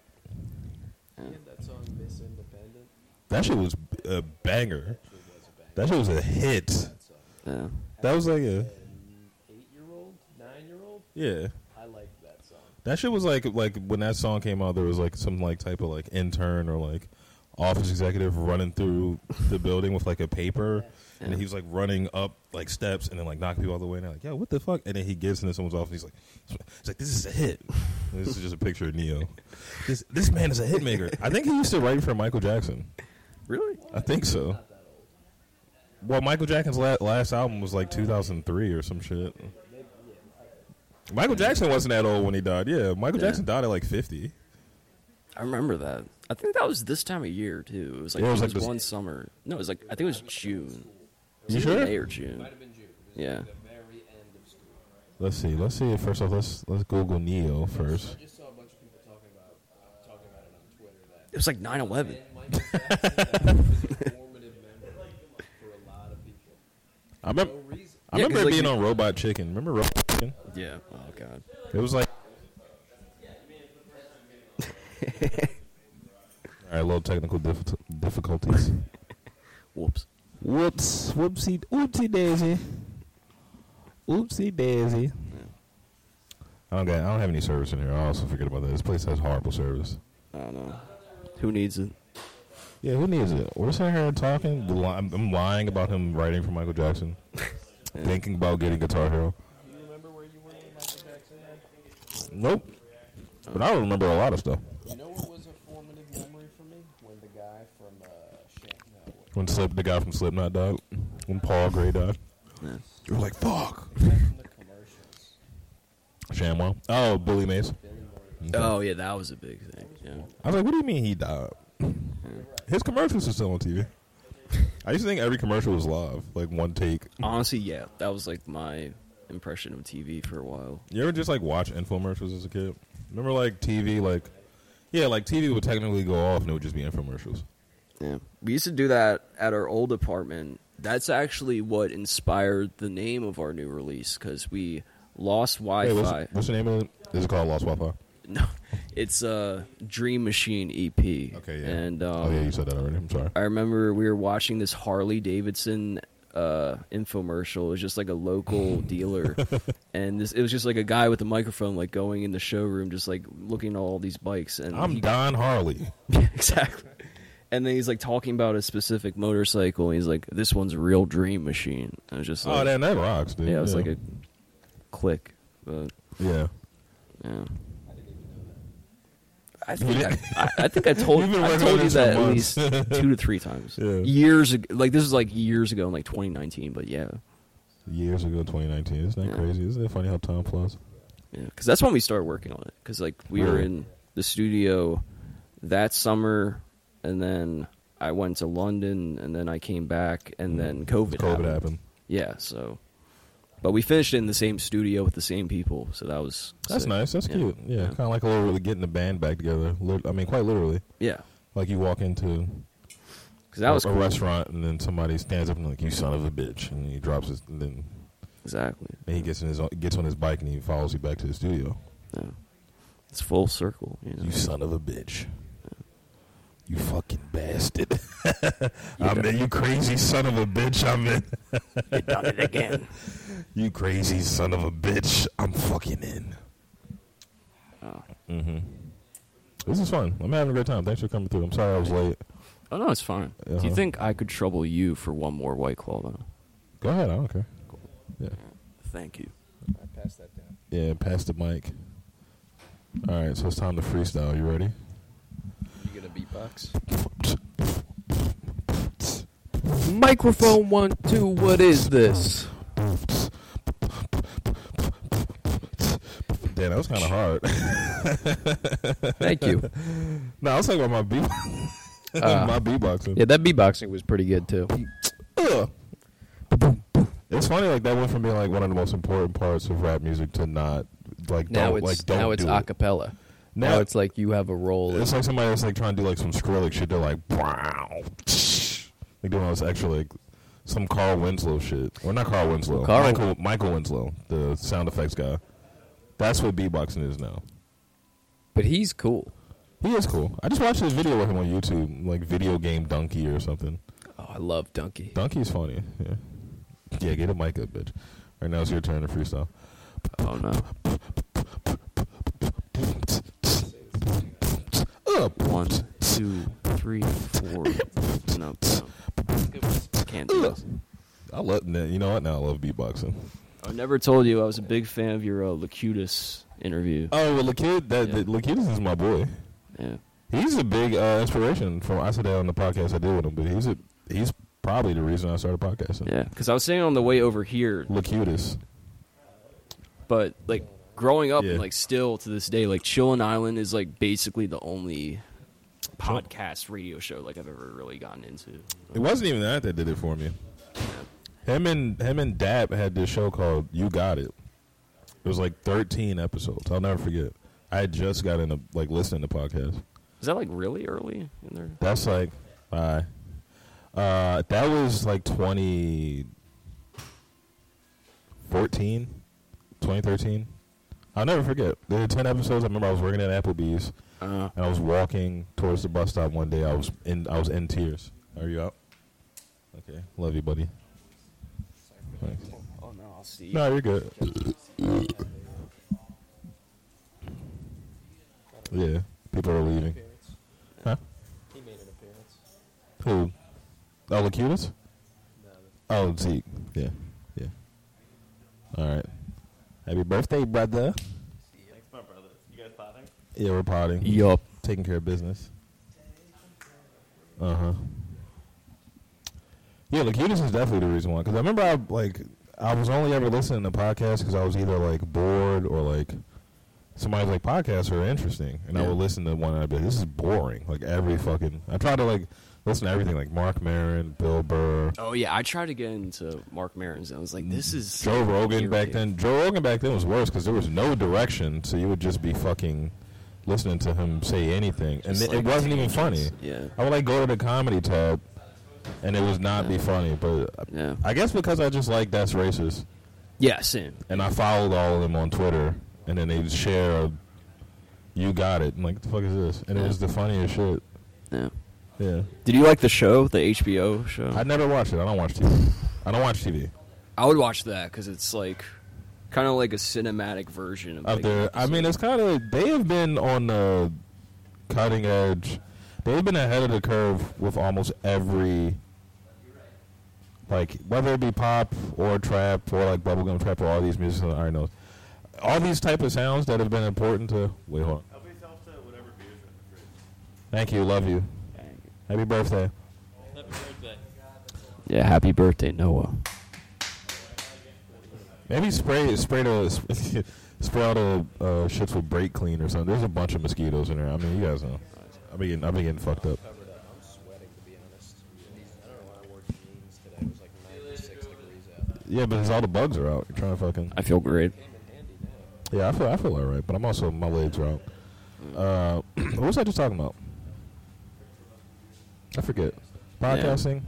yeah. That song Miss Independent. That shit was a banger. It was a bang. That shit was a hit. Yeah. That was like a eight-year-old, nine-year-old. yeah. That shit was like like when that song came out, there was like some like type of like intern or like office executive running through the building with like a paper, and Yeah. he was like running up like steps and then like knocking people all the way. And they're like, "Yo, what the fuck?" And then he gets into someone's office. He's like, "He's like, this is a hit." And this is just a picture of Ne-Yo. This this man is a hit maker. I think he used to write for Michael Jackson. Really? I think so. Well, Michael Jackson's la- last album was like 2003 or some shit. Michael Jackson wasn't that old when he died. Yeah, Michael Yeah. Jackson died at like 50. I remember that. I think that was this time of year too. It was like Yeah, it it was was, like this- one summer. No, it was like I think it was June. You It was sure? May or June. Might have been June. It Yeah. like the very end of school. Let's see. Let's see. First off, let's let's Google Ne-Yo first. I just saw a bunch of people talking about uh, talking about it on Twitter that It was like 9/11. Ben Michael Jackson was a formative memory for a lot of people. I remember. I Yeah, remember 'cause, it like, being you- on Robot Chicken. Remember Robot Chicken? Yeah. Oh god. It was like. All right, a little technical diffi- difficulties. Whoops. Whoops, whoopsie, oopsie daisy, oopsie daisy. I don't got. I don't have any service in here. I also forget about that. This place has horrible service. I don't know. Who needs it? Yeah, who needs it? We're sitting here talking. I'm I'm lying about him writing for Michael Jackson, thinking about getting Guitar Hero. Do you remember where you were when Michael Jackson? Nope. But I don't remember a lot of stuff. You know what was a formative memory for me? When the guy from uh, Sham, no, what- When Slip, the guy from Slipknot died, when Paul Gray died, Yeah. you were like, "Fuck." the guy from the commercials, ShamWow. Oh, Billy Mays. Billy Murray. Oh yeah, that was a big thing. Yeah. I was like, "What do you mean he died?" His commercials are still on TV. I used to think every commercial was live, like one take. Honestly, yeah, that was like my impression of TV for a while. You ever just like watch infomercials as a kid? Remember like TV, like yeah, like TV would technically go off and it would just be infomercials. Yeah. We used to do that at our old apartment. That's actually what inspired the name of our new release because we lost Wi Hey, Fi. what's, what's the name of it? Is it called Lost Wi-Fi? No, it's a Dream Machine EP. Okay, yeah. And um, oh yeah, you said that already. I'm sorry. I remember we were watching this Harley Davidson uh, infomercial. It was just like a local dealer, and this, it was just like a guy with a microphone, like going in the showroom, just like looking at all these bikes. And I'm he- Don Harley. exactly. And then he's like talking about a specific motorcycle. And he's like, "This one's a real dream machine." And it was just like, oh, damn, that rocks, dude. yeah, it was like a click, but yeah. yeah. I think I, I, think I told You've been I working told on you this for that at months. least two to three times. Yeah. Years ago, like this is like years ago in like 2019, but yeah, Years ago, 2019. Isn't that Yeah. crazy? Isn't it funny how time flies? yeah, because that's when we started working on it. Because like we were in the studio that summer, and then I went to London, and then I came back, and mm-hmm. then COVID, COVID happened. happened. Yeah, so. But we finished it in the same studio with the same people, so that was. That's sick. nice. That's Yeah. cute. Yeah, Yeah. kind of like a little getting the band back together. I mean, quite literally. Yeah, Like you walk into because that was a, restaurant and then somebody stands up and like, "You son of a bitch," and he drops his. And then Exactly. then he gets in his gets on his bike and he follows you back to the studio. Yeah. It's full circle. You know? You son of a bitch. You fucking bastard. You I'm in. You crazy son of a bitch. I'm in. You done it again. You crazy son of a bitch. I'm fucking in. Oh. Mm-hmm. This is fun. I'm having a great time. Thanks for coming through. I'm sorry I was late. oh no, it's fine. Do Uh-huh. you think I could trouble you for one more white claw though? Go ahead. I don't care. Yeah. Thank you. I passed that down. Yeah. Pass the mic. All right. So it's time to freestyle. You ready? You? Microphone one, two, what is this? Damn, that was kind of hard. Thank you. no, I was talking about my beat, Uh, my beatboxing. Yeah, that beatboxing was pretty good too. Ugh. It's funny, like that went from being like one of the most important parts of rap music to not like Now don't, it's like don't now it's do a it. cappella. Now, it's like you have a role. It's like somebody that's like trying to do like some Skrillex shit. They're like, wow, like doing all this extra like some Carl Winslow shit, or not Carl Winslow, Carl- Michael Michael Winslow, the sound effects guy. That's what beatboxing is now. but he's cool. He is cool. I just watched his video with him on YouTube, like video game donkey or something. Oh, I love Donkey. Donkey's funny. Yeah, yeah. Get a mic up, bitch. Right now it's your turn to freestyle. Oh no. Up. One, two, three, four. No, no. Can't do this. I love. You know what? Now I love beatboxing. I never told you I was a big fan of your uh, Lakutis interview. Oh well, kid that Yeah. the Lakutis is my boy. Yeah. He's a big uh, inspiration from. I said that on the podcast I did with him, but he's a he's probably the reason I started podcasting. Yeah, because I was saying on the way over here, Lakutis. but like growing up, Yeah. and like still to this day, like Chillin' Island is like basically the only podcast radio show like I've ever really gotten into. It wasn't even that that did it for me. Him and him and Dap had this show called You Got It. It was like 13 episodes. I'll never forget. I had just got into like listening to podcasts. Is that like really early in there? That's like, uh, uh, that was like 2014, 2013. I'll never forget. There were 10 episodes. I remember I was working at Applebee's Uh, and I was walking towards the bus stop one day. I was in, I was in tears. Are you up? Okay. Love you, buddy. Thanks. oh no, I'll see. You. No, you're good. Yeah, people are leaving. Huh? He made an appearance. Who? Oh, Lakutis? No, Oh, Zeke. Yeah, yeah. All right. Happy birthday, brother. Thanks, my brother. You guys potting? Yeah, we're potting. Yup. Taking care of business. Uh huh. Yeah, Lakutis is definitely the reason why. Because I remember I like I was only ever listening to podcasts because I was either like bored or like somebody's like podcasts are interesting, and I would listen to one and I'd be like, this is boring. Like every fucking. I tried to like listen to everything like Mark Maron, Bill Burr. Oh yeah, I tried to get into Mark Maron's. I was like, this mm-hmm. is Joe Rogan back then. Joe Rogan back then was worse because there was no direction, so you would just be fucking listening to him say anything, and Just, it, wasn't even funny. Yeah. I would like go to the comedy tab, and it was not be funny. But Yeah. I guess because I just like that's racist, Yeah, same. and I followed all of them on Twitter, and then they share a, "You got it." I'm like, "What the fuck is this?" And it was the funniest shit. Yeah. Yeah, Did you like the show, the HBO show? I never watched it. I don't watch TV. I don't watch TV. I would watch that because it's like kind of like a cinematic version of Up like, there, I mean, it's kind of they have been on the cutting edge. They've been ahead of the curve with almost every, like whether it be pop or trap or like bubblegum trap or all these music. I already know. All these type of sounds that have been important to. Wait, hold on. Help yourself to whatever beer's in the fridge. Thank you, love you. Happy birthday. Happy birthday. yeah. Happy birthday, Noah. Maybe spray spray the spray all the uh, shits with brake clean or something. There's a bunch of mosquitoes in there. I mean, you guys know. I've been getting, I've been getting fucked up. I'm sweating to be honest. I don't know why I wore jeans today. It was like 96 degrees out. Yeah, but it's all the bugs are out. You're trying to fucking. I feel great. Came in handy now. Yeah, I feel I feel all right, but I'm also my legs are out. Uh, what was I just talking about? I forget. Podcasting.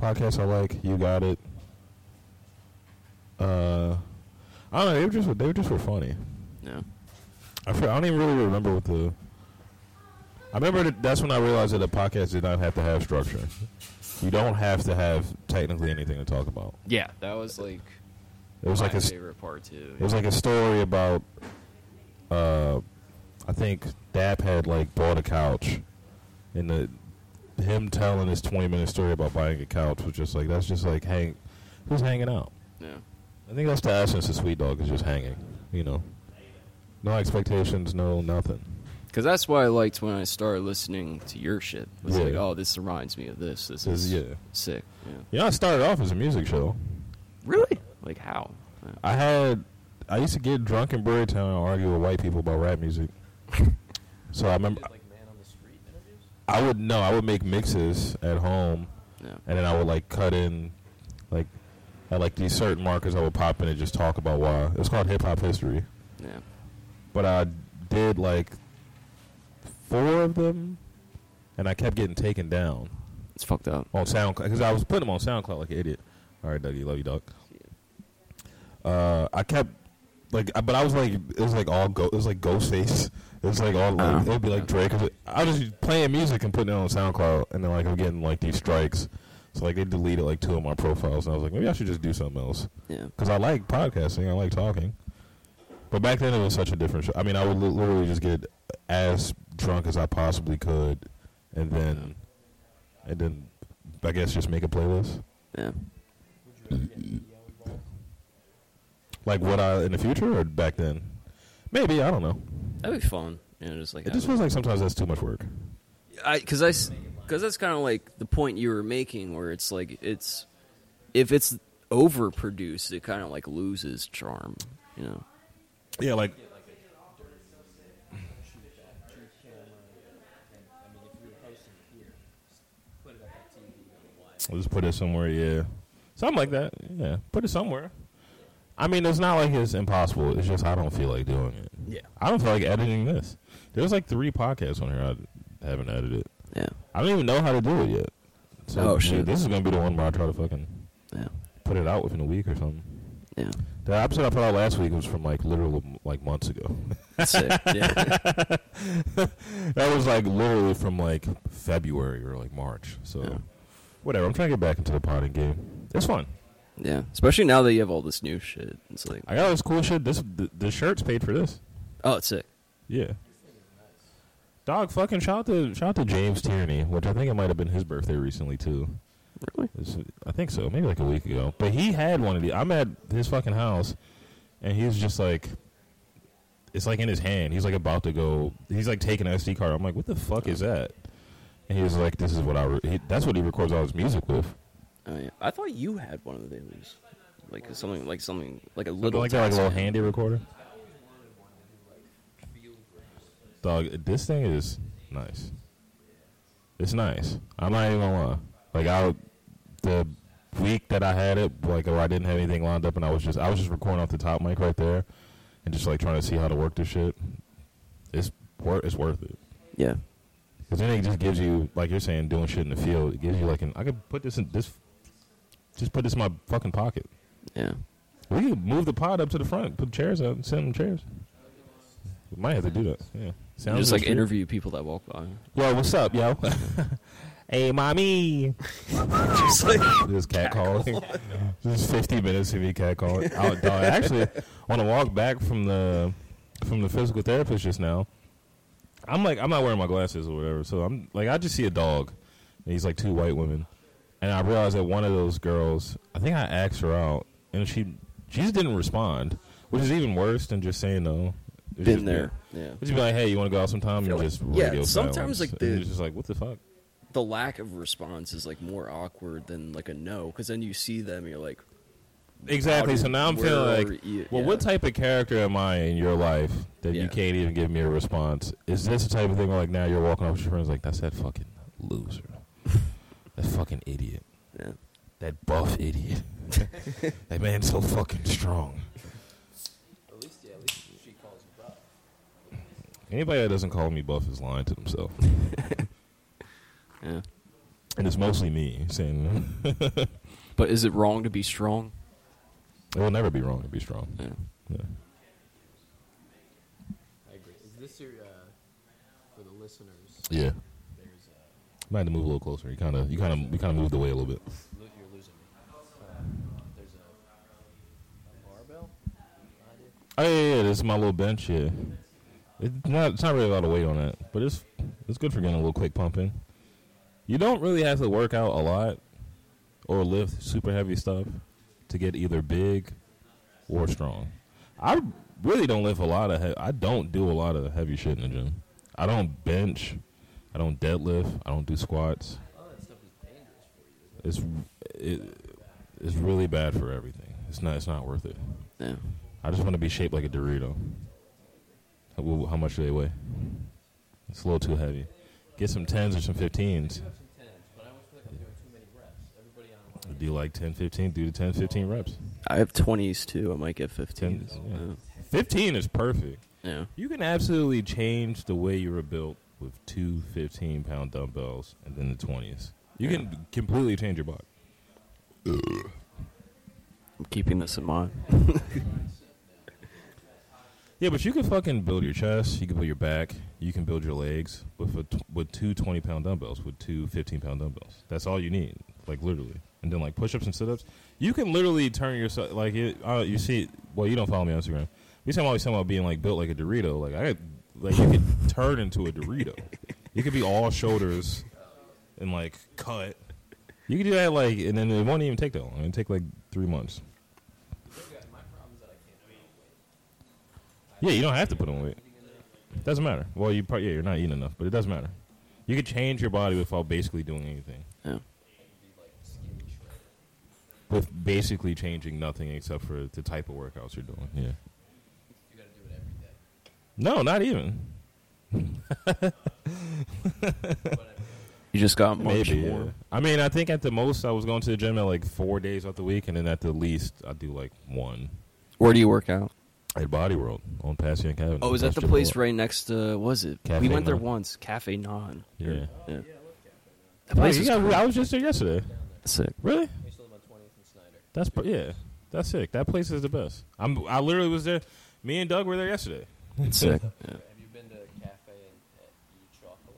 Podcasts I like. You got it. Uh, I don't know. They were just they were just were funny. Yeah. I feel, I don't even really remember what the. I remember that that's when I realized that a podcast did not have to have structure. You don't have to have technically anything to talk about. Yeah, that was like It was my like a favorite part too. It was like a story about, uh, I think Dap had like bought a couch, and the him telling his twenty minute story about buying a couch was just like that's just like hang, who's hanging out. yeah. I think that's the essence of Sweet Dog is just hanging. You know, no expectations, no nothing. Because that's why I liked when I started listening to your shit. it Was Yeah. like, oh, this reminds me of this. This Is- yeah. sick. Yeah. Know, I started off as a music show. Really? Like how? Yeah. I had, I used to get drunk in Brewerytown and argue with white people about rap music. so I remember, like man on the street interviews? I would no, I would make mixes at home. Yeah. and then I would like cut in, like, at like these certain markers I would pop in and just talk about why. It was called Hip Hop History, Yeah. but I did like four of them, and I kept getting taken down It's fucked up. on SoundCloud because I was putting them on SoundCloud like an idiot. All right, Dougie, love you, dog. Uh, I kept like, but I was like, it was like all go, it was like Ghostface. It was like all like Uh-huh. it would be like Drake. It was- I was just playing music and putting it on SoundCloud, and then like I'm getting like these strikes. So like they deleted like two of my profiles, and I was like, maybe I should just do something else Yeah. because I like podcasting, I like talking. But back then it was such a different show. I mean, I would li- literally just get as drunk as I possibly could, and then, and then, I guess just make a playlist. Yeah. Would you ever get video involved? Like what I in the future or back then? Maybe I don't know. That'd be fun. You know, just like It just feels like sometimes that's too much work. I because I because that's kind of like the point you were making, where it's like it's if it's overproduced, it kind of like loses charm. You know. Yeah, like I'll just put it somewhere. Yeah, something like that. Yeah, put it somewhere. I mean, it's not like it's impossible. It's just I don't feel like doing it. Yeah. I don't feel like editing this. There's like three podcasts on here I haven't edited. Yeah. I don't even know how to do it yet. So Oh, shit. This is gonna be the one where I try to fucking Yeah. put it out within a week or something. Yeah. The episode I put out last week was from like literally like months ago. Sick. Yeah. that was like literally from like February or like March. So Yeah. whatever. I'm trying to get back into the potting game. It's fun. Yeah. Especially now that you have all this new shit. It's like, I got all this cool shit. This the, the shirts paid for this. oh, it's sick. Yeah. Dog, fucking shout out to shout out to James Tierney, which I think it might have been his birthday recently too. Really? It's- I think so, maybe like a week ago. But he had one of these. I'm at his fucking house, and he's just like, it's like in his hand. He's like about to go. He's like taking an SD card. I'm like, what the fuck is that? And he was like, this is what I. Re- he, that's what he records all his music with. Oh, yeah. I thought you had one of those. Like something, like something, like a little, like that, like a little handy recorder. Dog, this thing is nice. It's nice. I'm not even gonna lie. Like I, the week that I had it, like I didn't have anything lined up, and I was just I was just recording off the top mic right there, and just like trying to see how to work this shit. It's wor- it's worth it. Yeah. Because then it just gives you, like you're saying, doing shit in the field. It gives you like an I could put this in this, just put this in my fucking pocket. Yeah. We could move the pod up to the front, put chairs out, and send them chairs. We might have to do that. Yeah. Sounds just like interview people that walk by. Yo, what's up, yo? hey, mommy. just like, Just cat calling. Just 50 minutes of me cat calling. Out, dog. Actually, on a walk back from the from the physical therapist just now, I'm like, I'm not wearing my glasses or whatever. So I'm like, I just see a dog. And he's like two white women, and I realized that one of those girls. I think I asked her out, and she she just didn't respond, which is even worse than just saying no. It's been just- there. Yeah. Would you be like, hey, you want to go out sometime? feel And like- just yeah, radio sometimes, silence. like, the- it's just like, what the fuck? The lack of response is like more awkward than like a no, because then you see them, and you're like, Exactly. How So now I'm feeling like, you- well, yeah. what type of character am I in your life that Yeah. you can't even give me a response? Is this the type of thing where like now you're walking up with your friends like that's that fucking loser, that fucking idiot, yeah, that buff idiot, that man's so fucking strong. At least, yeah, at least she calls you buff. Anybody that doesn't call me buff is lying to themselves, yeah. and it's mostly me saying But is it wrong to be strong? it will never be wrong to be strong. Yeah. Yeah. I agree. Is this your, uh, for the listeners, Yeah. Might have to move a little closer. You kind of, you kind of, you kind of moved away a little bit. you're losing me. There's a, a barbell. Oh yeah, yeah, this is my little bench. Yeah, it's not it's not really a lot of weight on it, but it's it's good for getting a little quick pumping. You don't really have to work out a lot or lift super heavy stuff to get either big or strong. I really don't lift a lot of. He- I don't do a lot of heavy shit in the gym. I don't bench. I don't deadlift. I don't do squats. All that stuff is dangerous for you. It's it, it's really bad for everything. It's not it's not worth it. Yeah. I just want to be shaped like a Dorito. How, how much do they weigh? It's a little too heavy. Get some 10s or some 15s. I have some tens, but I always feel like I'm doing too many reps. Everybody on one. Do you like 10, 15? Do the 10, 15 reps. I have 20s too. I might get 15s. Tens, yeah. 15 is perfect. Yeah. yeah. You can absolutely change the way you were built with two 15 pound dumbbells and then the 20s. You can completely change your body. I'm keeping this in mind. Yeah, but you can fucking build your chest. You can build your back. You can build your legs with a t- with two 20 pound dumbbells, with two 15 pound dumbbells. That's all you need, like literally. And then like push ups and sit ups. You can literally turn yourself like it, uh, you see. Well, you don't follow me on Instagram. You see, I'm always talking about being like built like a Dorito. Like I, could- like you could turn into a Dorito. You could be all shoulders and like cut. You could do that like, and then it won't even take that long. It'll take like three months. Yeah, you don't have to put on weight. Doesn't matter. Well, you probably yeah, you're not eating enough, but it doesn't matter. You could change your body without basically doing anything. Yeah. Be like skinny shredded. With basically changing nothing except for the type of workouts you're doing. Yeah. You got to do it every day. No, not even. You just got much Maybe. more. Yeah. I mean, I think at the most I was going to the gym at like four days out the week, and then at the least I do like one Where do you work out? at Body World on Passyunk Cabin. Oh, is that the place Jim right next to? Was it? Cafe we went there Non. once. Cafe Non. Yeah. Yeah. Yeah, That place you is got- cool. I was just there yesterday. sick. Really? I used to live on 20th and Snyder. That's yeah. That's sick. That place is the best. I'm. I literally was there. Me and Doug were there yesterday. Sick. Yeah. Have you been to Cafe and at Chocolate?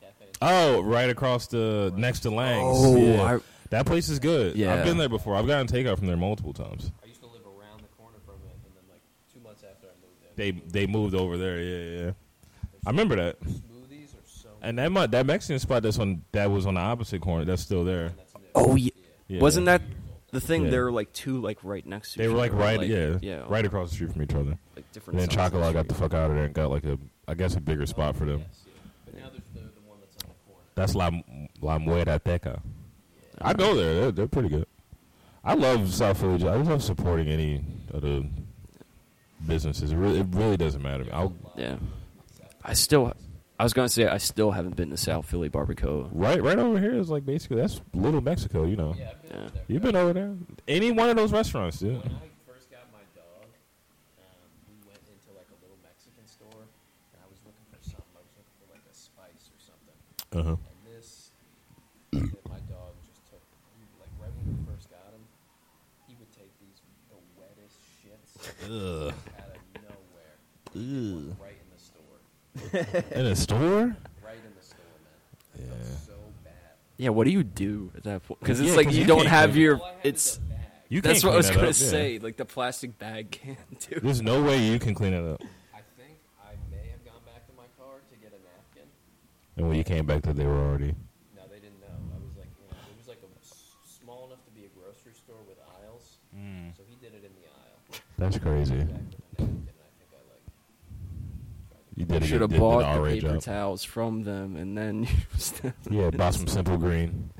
Cafe and Oh, right across the next to Lang's. Oh, yeah. I, that place is good. Yeah. I've been there before. I've gotten takeout from there multiple times. I used to live around the corner from it, and then like two months after I moved there, They they moved over there. Yeah, yeah. I remember that. smoothies are so. And that mu- that Mexican spot that's on that was on the opposite corner. That's still there. and that's new. oh yeah. Yeah. Wasn't that the thing? Yeah. They were like two, like right next to. Each other. They each were like other, right, yeah, yeah, right across the street from each other. Like different. And then sides of Chocolat got the street. fuck out of there and got like a, I guess a bigger spot for them. Yes, yeah. But now there's the, the one that's on the corner. That's La La Muera Teca. I go there. They're, they're pretty good. I love South Philly. I love supporting any of the businesses. It really, it really doesn't matter. I'll, Yeah. I still. I was gonna say I still haven't been to South Philly Barbacoa. right, right over here is like basically that's Little Mexico. You know, Yeah, I've been Yeah. there. you've been over there. Any one of those restaurants, dude. When I first got my dog, um, we went into like a little Mexican store, and I was looking for something. I was looking for like a spice or something. Uh huh. And this, my dog just took, like right when we first got him, he would take these the wettest shits Ugh. out of nowhere, Ugh. right in the store, In a store? right in the store, man. Yeah. so. Yeah. What do you do at that point? Because it's Yeah, like 'cause you you don't have your. All I had It's. was a bag. You That's can't what I was clean that gonna up, yeah. say. Like the plastic bag can't do. There's no way you can clean it up. I think I may have gone back to my car to get a napkin. And when you came back, that they were already. No, they didn't know. I was like, you know, it was like a s- small enough to be a grocery store with aisles. Mm. So he did it in the aisle. That's crazy. Back with a napkin, and I think I like. tried to You did. Should have bought the paper job. towels from them and then used them. Yeah, bought some simple green.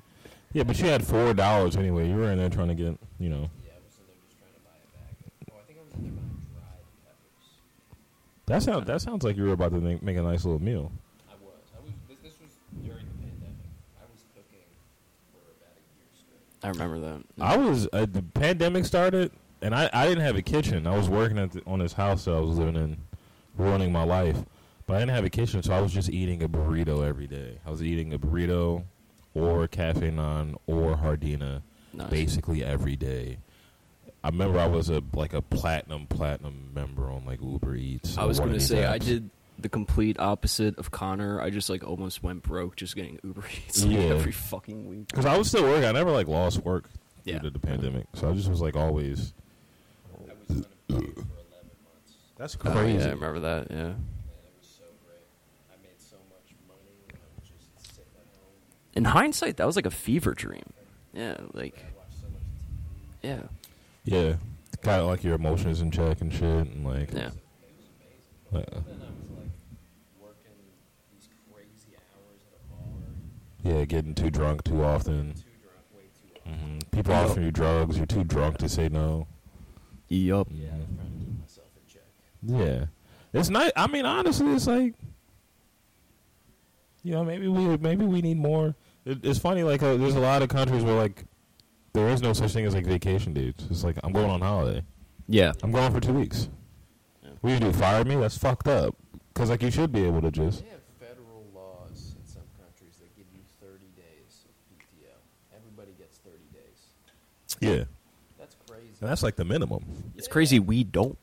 Yeah, but you had four dollars anyway. You were in there trying to get, you know. Yeah, I was in there just trying to buy a bag. Oh, I think I was in there buying dried peppers. That sounds that sounds like you were about to make, make a nice little meal. I was. I was. This, this was during the pandemic. I was cooking for about a year straight. I remember that. I was uh, the pandemic started, and I, I didn't have a kitchen. I was working at the, on this house that I was living in, ruining my life. But I didn't have a kitchen, so I was just eating a burrito every day. I was eating a burrito, or Cafe Non, or Hardina, Nice. basically every day. I remember I was a like a platinum platinum member on like Uber Eats. I was gonna these say I did the complete opposite of Connor. I just like almost went broke just getting Uber Eats like, Yeah. every fucking week. Because I was still working. I never like lost work Yeah. due to the pandemic. So I just was like always. Was That's Oh, crazy. yeah, I remember that. Yeah. Man, it was so great. I made so much money. and I was just sitting at home. In hindsight, that was like a fever dream. Yeah, like I watched so much TV. yeah, Yeah, kind of like your emotions in check and shit, and like yeah. It uh, then I was like working these crazy hours at a bar. yeah, getting too drunk too often. Too drunk, way too often. hmm People offering you drugs, you're too drunk to say no. Yup. Yeah, I was trying to keep myself in check. Yeah, it's nice. I mean, honestly, it's like, you know, maybe we maybe we need more. It, it's funny, like uh, there's a lot of countries where like there is no such thing as like vacation dates. It's like I'm going on holiday. Yeah. I'm going for two weeks. Yeah. What do you do? Fire me? That's fucked up. Because like you should be able to just. They have federal laws in some countries that give you 30 days of PTO. Everybody gets 30 days. Yeah, That's crazy. and that's like the minimum. It's crazy we don't.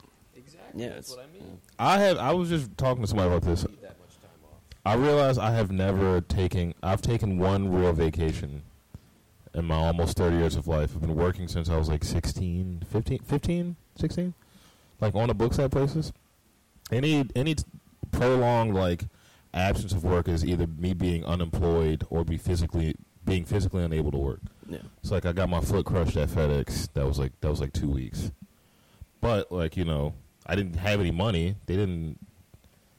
Exactly. Yeah, That's it's- what I mean. I have. I was just talking to somebody about this. Need that much time off. I realize I have never taken. I've taken one real vacation in my almost 30 years of life. I've been working since I was like 16, 15, 15 16? Like on the books at places. Any any t- prolonged like absence of work is either me being unemployed or be physically being physically unable to work. Yeah. It's like I got my foot crushed at FedEx. That was like that was like two weeks. But like you know, I didn't have any money. They didn't.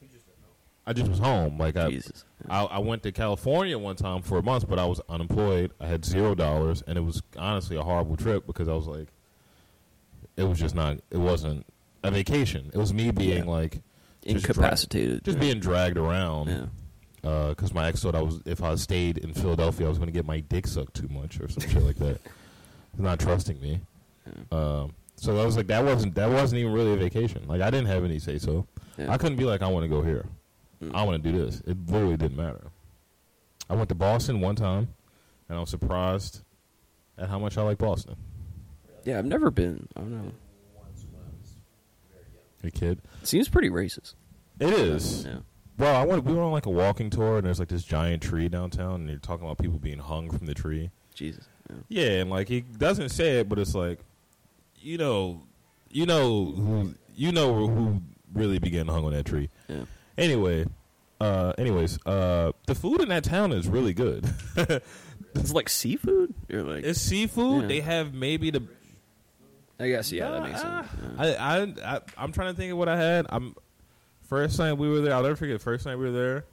You just don't know I just was home. Like I, Jesus. I, I went to California one time for a month, but I was unemployed. I had zero dollars, and it was honestly a horrible trip because I was like, it was just not. It wasn't a vacation. It was me being Yeah. like just Incapacitated. just being dragged around. Yeah. because my ex thought I was if I stayed in Philadelphia, I was going to get my dick sucked too much or some shit like that. He's not trusting me. Um, so I was like, that wasn't that wasn't even really a vacation. Like I didn't have any say so. Yeah. I couldn't be like, I want to go here. Mm. I want to do this. It literally didn't matter. I went to Boston one time, and I was surprised at how much I like Boston. Yeah, I've never been. I don't know. A kid, It seems pretty racist. it is. Yeah. Well, I went. We were on like a walking tour, and there's like this giant tree downtown, and you're talking about people being hung from the tree. Jesus. Yeah. Yeah, and like he doesn't say it, but it's like, you know, you know who you know who really began hung on that tree. Yeah. Anyway, uh, anyways, uh, the food in that town is really good. It's like seafood. You're like. it's seafood. Yeah. They have maybe the. I guess yeah, that makes Ah, sense. Yeah. I, I I I'm trying to think of what I had. I'm first night we were there. I'll never forget. First night we were there,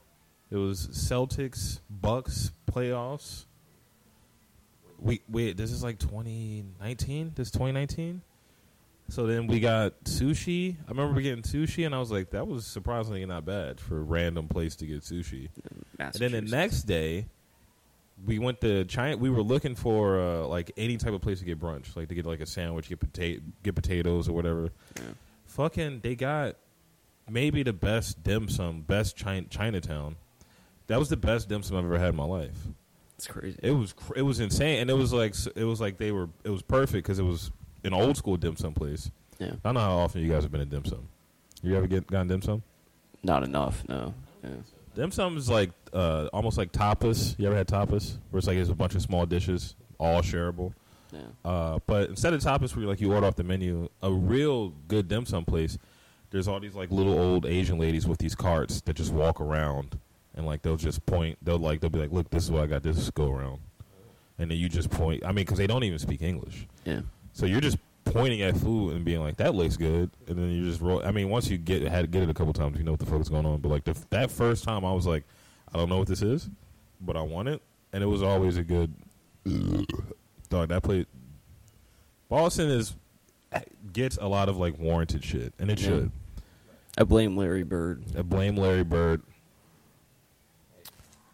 it was Celtics Bucks playoffs. We wait. This is like 2019. This 2019. So then we got sushi. I remember we getting sushi, and I was like, that was surprisingly not bad for a random place to get sushi. And then the next day, we went to China. We were looking for uh, like any type of place to get brunch, like to get like a sandwich, get potato, get potatoes or whatever. Yeah. Fucking, they got maybe the best dim sum, best China, Chinatown. That was the best dim sum I've ever had in my life. It's crazy. It was cr- it was insane, and it was like it was like they were it was perfect because it was an old school dim sum place. yeah. I don't know how often you guys have been at dim sum. You ever get gotten dim sum? Not enough. No. Yeah. Dim sum is like uh, almost like tapas. You ever had tapas? Where it's like it's a bunch of small dishes, all shareable. Yeah. Uh, but instead of tapas, where you, like you order off the menu, a real good dim sum place. There's all these like little old Asian ladies with these carts that just walk around and like they'll just point. They'll like they'll be like, "Look, this is what I got. This is go around," and then you just point. I mean, because they don't even speak English, Yeah. so you're just pointing at food and being like, "That looks good," and then you just roll. I mean, once you get had get it a couple times, you know what the fuck is going on. But like the, that first time, I was like, "I don't know what this is, but I want it," and it was always a good. Dog, that plate. Boston is gets a lot of like warranted shit, and it Yeah. should. I blame Larry Bird. I blame Larry Bird.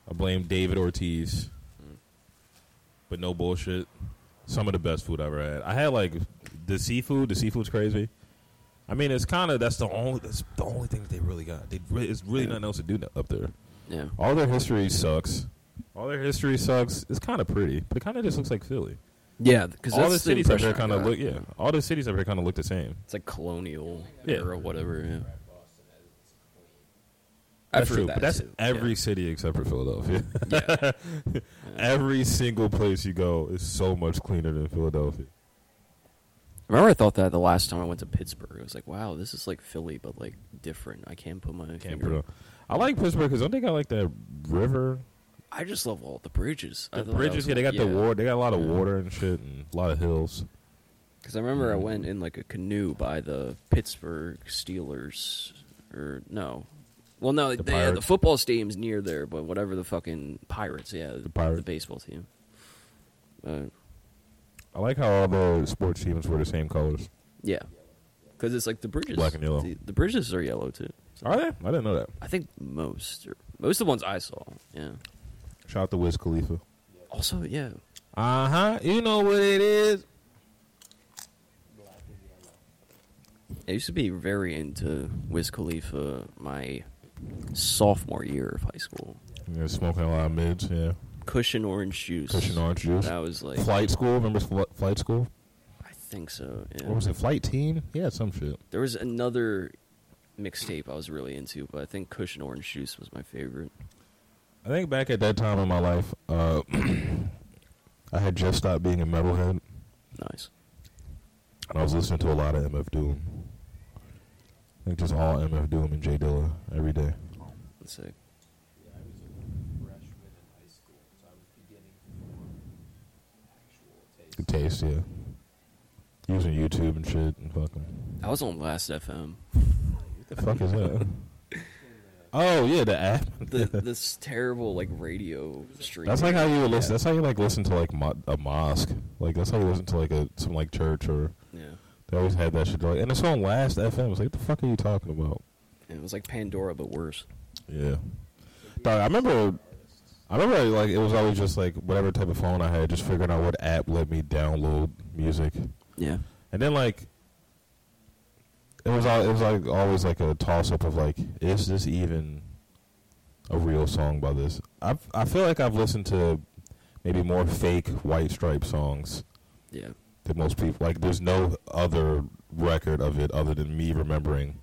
I blame David Ortiz. But no bullshit. Some of the best food I've ever had. I had like the seafood. The seafood's crazy. I mean, it's kind of that's the only that's the only thing that they really got. They re- it's really Yeah. nothing else to do up there. Yeah. All their history sucks. All their history sucks. It's kind of pretty, but it kind of just looks like Philly. Yeah, because All the that's the cities up here kind of look. Yeah, all the cities up here kind of look the same. It's like colonial Yeah. era, whatever. Yeah. That's I've heard true, that but that's too. every Yeah. city except for Philadelphia. Yeah. Every single place you go is so much cleaner than Philadelphia. I Remember, I thought that the last time I went to Pittsburgh, I was like, "Wow, this is like Philly, but like different." I can't put my Can't finger. put on. I like Pittsburgh because don't they got like that river? I just love all the bridges. The bridges, yeah, they got cool. the water. They got a lot of Yeah. water and shit, and a lot of hills. Because I remember I went in like a canoe by the Pittsburgh Steelers, or no, well, no, The they, the football stadium's near there, but whatever the fucking Pirates, yeah, the, Pirates. the baseball team. Uh, I like how all the sports teams were the same colors. yeah, because it's like the bridges, Black and yellow. The, the bridges are yellow too. Are they? I didn't know that. I think most, or most of the ones I saw. Yeah. Shout out to Wiz Khalifa. Also, yeah, Uh huh. You know what it is. I used to be very into Wiz Khalifa my sophomore year of high school. Yeah, smoking a lot of mids. Yeah. Kush and orange juice. Kush and orange juice. That was like Flight school. Remember fl- flight school? I think so. Yeah. What was it? Flight team? Yeah, some shit. There was another mixtape I was really into, but I think Kush and Orange Juice was my favorite. I think back at that time in my life, uh, I had just stopped being a metalhead, Nice. and I was listening to a lot of MF Doom. I think just all MF Doom and J Dilla every day. That's sick. Yeah, I was a freshman in high school, so I was beginning to form actual The taste. taste, yeah. Using YouTube and shit and fucking. I was on Last FM. What the fuck is that? Oh yeah, the app. The, this terrible like radio stream. That's like how you would listen. Yeah. That's how you like listen to like mo- a mosque. Like that's how you listen to like a some like church or Yeah. They always had that shit. Like, and it's on Last FM. It's like, what the fuck are you talking about? It was like Pandora, but worse. Yeah. Dog, I remember. I remember like it was always just like whatever type of phone I had, just figuring out what app let me download music, Yeah. and then like it was all it was like always like a toss up of like, is this even a real song by this? I I feel like I've listened to maybe more fake White Stripe songs Yeah. Than most people. Like, there's no other record of it other than me remembering.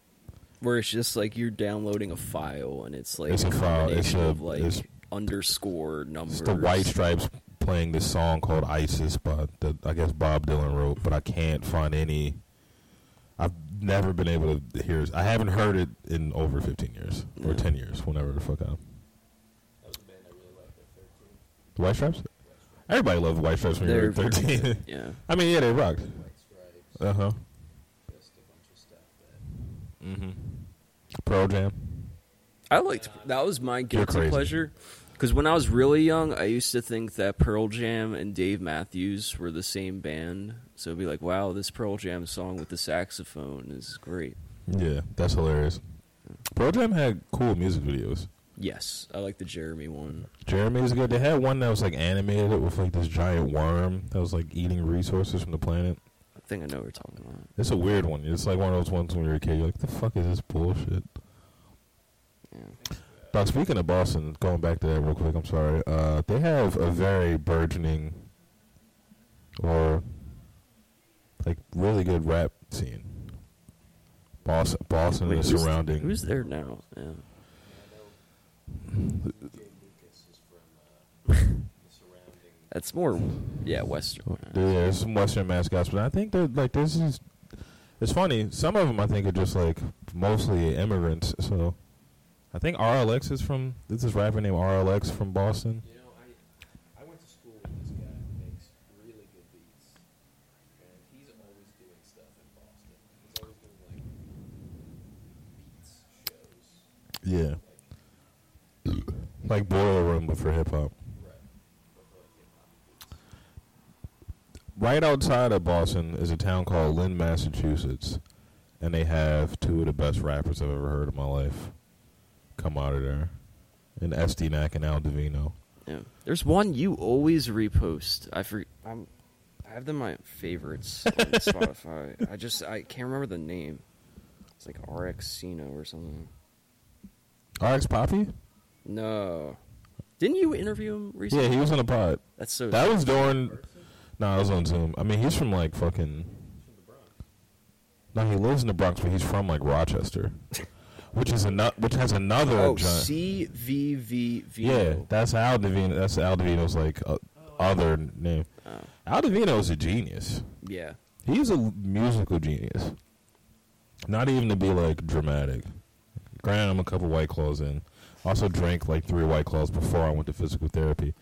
Where it's just like you're downloading a file and it's like It's a file, it's a- of like it's- underscore numbers. It's the White Stripes playing this song called "ISIS" but that I guess Bob Dylan wrote, but I can't find any. I've never been able to hear. it. I haven't heard it in over 15 years or Yeah. 10 years, whenever the fuck I. That was a band I really liked at 13. The White Stripes. Everybody loved White Stripes when you They're were 13. Yeah. I mean, yeah, they rocked. White Stripes, Uh huh. just a bunch of stuff that Mm-hmm. Pearl Jam. I liked that was my guilty crazy. pleasure because when I was really young, I used to think that Pearl Jam and Dave Matthews were the same band. So it'd be like, wow, this Pearl Jam song with the saxophone is great. Yeah, that's hilarious. Pearl Jam had cool music videos. Yes, I like the Jeremy one. Jeremy was good. They had one that was like animated with like this giant worm that was like eating resources from the planet. I think I know what you're talking about. It's a weird one. It's like one of those ones when you're a kid. You're like, the fuck is this bullshit? Yeah. But speaking of Boston, going back to that real quick, I'm sorry. Uh, they have a very burgeoning or like really good rap scene. Boston, Boston Wait, and the surrounding. Who's there now? Yeah. Jay Lucas is from uh, the surrounding. That's more, yeah, Western. Yeah, there's some Western mascots, but I think they're like this is. It's funny. Some of them I think are just like mostly immigrants. So, I think RLX is from. This is rapper named RLX from Boston. You know, I I went to school with this guy who makes really good beats, and he's always doing stuff in Boston. He's always doing like beats shows. Yeah. Like Boiler Room, but for hip hop. Right. But for, like, hip-hop beats. Right outside of Boston is a town called Lynn, Massachusetts, and they have two of the best rappers I've ever heard in my life come out of there, and Estee Nack Al Divino. Yeah. There's one you always repost. I for, I'm, I have them my favorites on Spotify. I just I can't remember the name. It's like RX Cino or something. RX Poppy? No. Didn't you interview him recently? Yeah, he was on the pod. That's so. That was during. No, I was on Zoom. I mean, he's from like fucking. No, he lives in the Bronx, but he's from like Rochester, which is another, which has another. oh giant- CVV. yeah, that's Al Divino. That's Al Divino's like uh, other name. Oh, Al Divino's a genius. yeah. He's a musical genius. Not even to be like dramatic. Granted, I'm a couple white claws in. Also drank like three white claws before I went to physical therapy.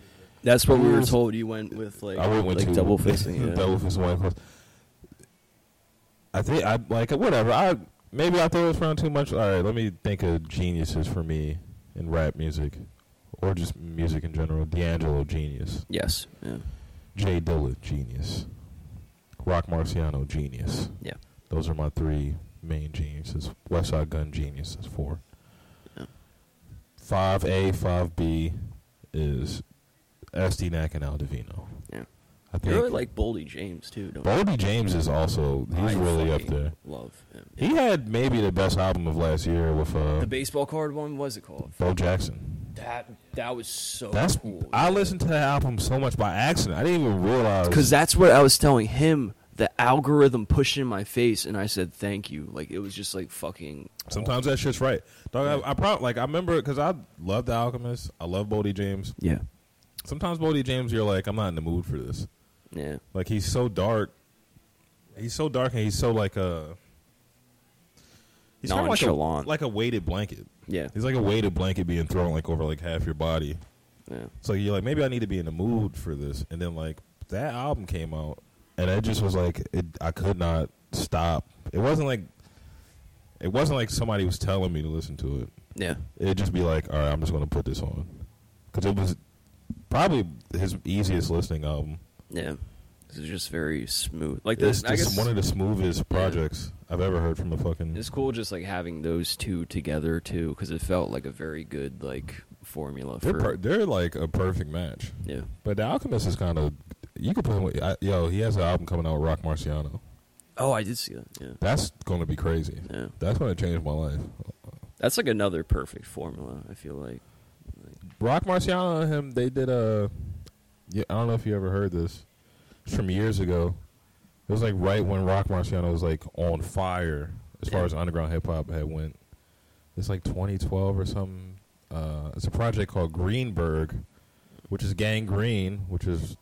That's what we were mm. told. You went with like I went with like two double fisting. Yeah. double fisting white claws. I think I like whatever. I maybe I threw this around too much. All right, let me think of geniuses for me in rap music, or just music in general. D'Angelo, genius. Yes. Yeah. J Dilla, genius. Roc Marciano, genius. Yeah. Those are my three main geniuses. Westside Gun, genius. That's four. Yeah. Five A, five B is Estee Nack and Al Divino. Yeah. I You think really like Boldy James too, don't? Boldy James is also he's I really up there. Love him. He had maybe the best album of last year with uh, The baseball card one. What was it called? Bo Jackson. That that was so That's cool. I listened to that album so much by accident. I didn't even realize because that's what I was telling him. The algorithm pushed in my face, and I said thank you. Like it was just like fucking. Sometimes that shit's right. Dog, I, I probably like I remember because I love The Alchemist. I love Boldy James. Yeah. Sometimes Boldy James, you're like, I'm not in the mood for this. Yeah. Like he's so dark. He's so dark and he's so like a. He's kinda like a, like a weighted blanket. Yeah. He's like a weighted blanket being thrown like over like half your body. Yeah. So you're like, maybe I need to be in the mood for this. And then like that album came out, and it just was like, it, I could not stop. It wasn't like, it wasn't like somebody was telling me to listen to it. Yeah. It'd just be like, all right, I'm just gonna put this on because it was probably his easiest listening album. Yeah. This is just very smooth. Like this, It's I just guess one of the smoothest Yeah. projects I've ever heard from a fucking. it's cool just like having those two together too, because it felt like a very good like formula They're for. per- they're like a perfect match. yeah. But the Alchemist is kind of you could put him. With, I, yo, he has an album coming out with Roc Marciano. Oh, I did see that. Yeah. That's gonna be crazy. Yeah. That's gonna change my life. That's like another perfect formula. I feel like. Roc Marciano and him, they did a. Yeah, I don't know if you ever heard this. It's from years ago. It was like right when Roc Marciano was like on fire as far as underground hip hop had went. It's like 2012 or something. Uh, it's a project called Greneberg, which is Gangrene, which is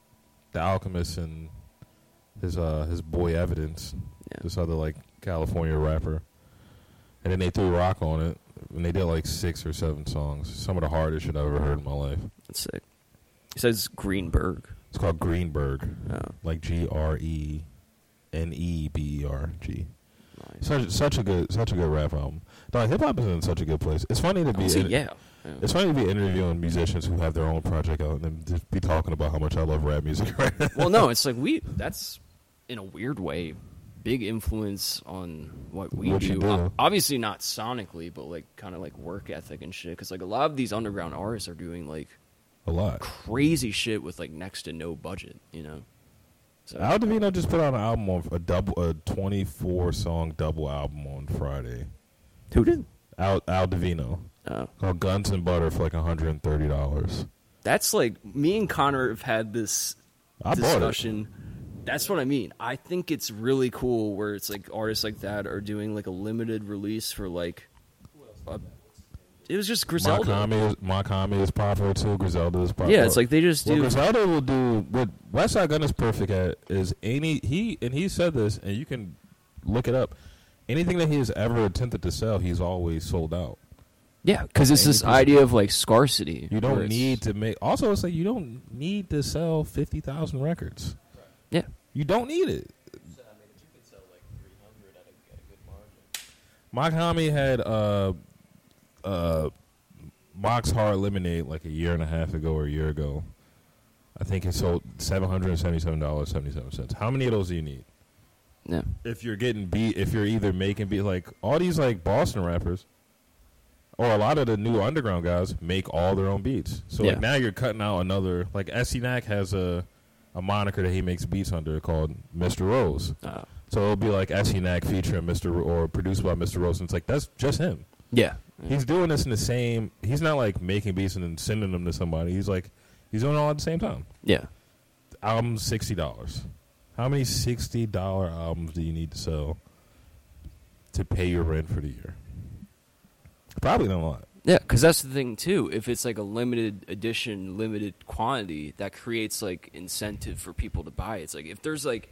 the Alchemist and his uh his boy Evidence, Yeah. this other like California rapper. And then they threw rock on it, and they did like six or seven songs. Some of the hardest shit I've ever heard in my life. That's sick. He says Greneberg. It's called Greneberg, Oh, like G R E N E B E R G. nice. Such such a good such a good rap album. Dog, hip hop is in such a good place. It's funny to be Honestly, in- yeah. Yeah. It's funny to be interviewing musicians who have their own project out and then just be talking about how much I love rap music right well, no, it's like we. That's in a weird way, big influence on what we What do. do. Obviously not sonically, but like kind of like work ethic and shit. Because like a lot of these underground artists are doing like A lot. crazy shit with like next to no budget. You know. So Al Divino just put out an album on a double a twenty four song double album on Friday. who did? Al Al Divino. Oh. Called Guns and Butter for like hundred and thirty dollars. That's like me and Connor have had this I discussion. That's what I mean. I think it's really cool where it's like artists like that are doing like a limited release for like. A, it was just Griselda. Mach-Hommy is, Mach-Hommy is popular too. Griselda is popular. Yeah, it's like they just do. Griselda will do, what Westside Gun is perfect at is any he and he said this, and you can look it up. Anything that he has ever attempted to sell, he's always sold out. Yeah, because it's this 80%. idea of like scarcity. You don't need to make. Also, it's like you don't need to sell fifty thousand records. Yeah, You don't need it. So, I mean, if you could sell like 300 at a, at a good margin. Mach-Hommy had uh uh Mach's Hard Lemonade like a year and a half ago or a year ago. I think it sold seven hundred and seventy-seven dollars seventy-seven cents. How many of those do you need? yeah, If you're getting beat, if you're either making beat like all these like Boston rappers, or a lot of the new underground guys make all their own beats. So Yeah. like now you're cutting out another like SC has a a moniker that he makes beats under called Mr. Rose. uh, So it'll be like SC featuring Mr. Ro- or produced by Mr. Rose. And it's like that's just him. yeah. He's doing this in the same. He's not like making beats and then sending them to somebody. He's like he's doing it all at the same time. yeah. Album sixty dollars. How many sixty dollar albums do you need to sell to pay your rent for the year? Probably not a lot. Yeah, because that's the thing too. If it's like a limited edition, limited quantity, that creates like incentive for people to buy. It's like if there's like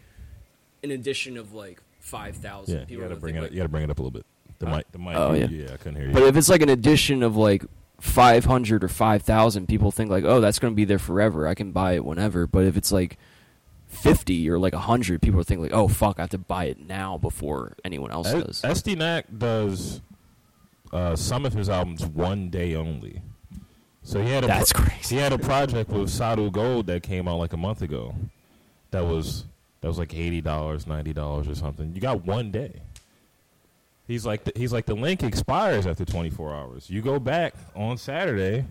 an edition of like five thousand, Yeah, you people gotta bring it. like, you gotta bring it up a little bit. The Huh? mic. The mic. Oh, yeah. yeah. I couldn't hear you. But if it's like an edition of like 500 or 5,000, people think like, oh, that's going to be there forever. I can buy it whenever. But if it's like 50 or like 100, people think like, oh, fuck, I have to buy it now before anyone else does. S- Estee Nack does uh, some of his albums one day only. So he had a That's crazy. He had a project with Sadhugold that came out like a month ago. That was that was like eighty dollars, ninety dollars or something. You got one day. He's like the, he's like the link expires after twenty four hours. You go back on Saturday.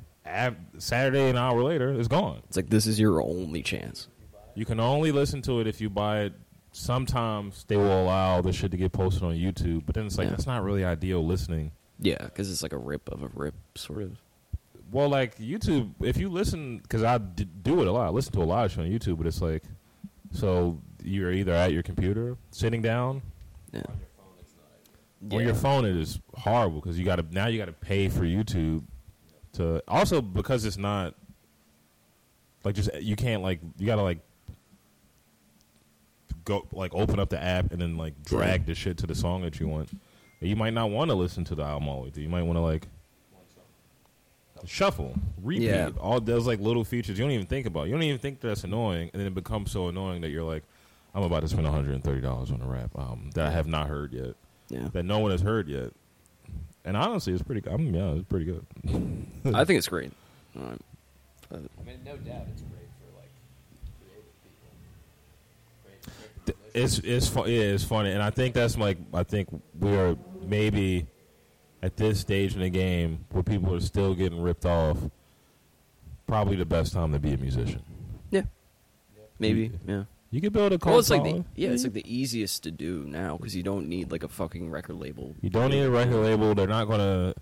Saturday an hour later, it's gone. It's like, this is your only chance. You can only listen to it if you buy it. Sometimes they will allow the shit to get posted on YouTube, but then it's like Yeah. that's not really ideal listening. Yeah, because it's like a rip of a rip, sort of. Well, like YouTube, if you listen, because I d- do it a lot. I listen to a lot of shit on YouTube, but it's like, so you're either at your computer, sitting down, Yeah. On your phone, it's not. on your phone. It is horrible because you got to now you got to pay for YouTube to also because it's not like just you can't like you got to like go like open up the app and then like drag the shit to the song that you want. You might not want to listen to the album all the way through. You might want to like shuffle, repeat. Yeah. All those like little features you don't even think about. You don't even think that's annoying, and then it becomes so annoying that you're like, I'm about to spend 130 dollars on a rap album that I have not heard yet Yeah. that no one has heard yet. And honestly, it's pretty. I'm yeah, it's pretty good. I think it's great. Um, I mean, no doubt it's great for like creative people. Great, great Th- It's it's fun. Yeah, it's funny, and I think that's like I think we are maybe at this stage in the game where people are still getting ripped off. Probably the best time to be a musician. yeah, maybe. Yeah. You could build a cult Well, it's like the yeah, it's mm-hmm. like the easiest to do now because you don't need like a fucking record label. You don't need a record label. They're not gonna.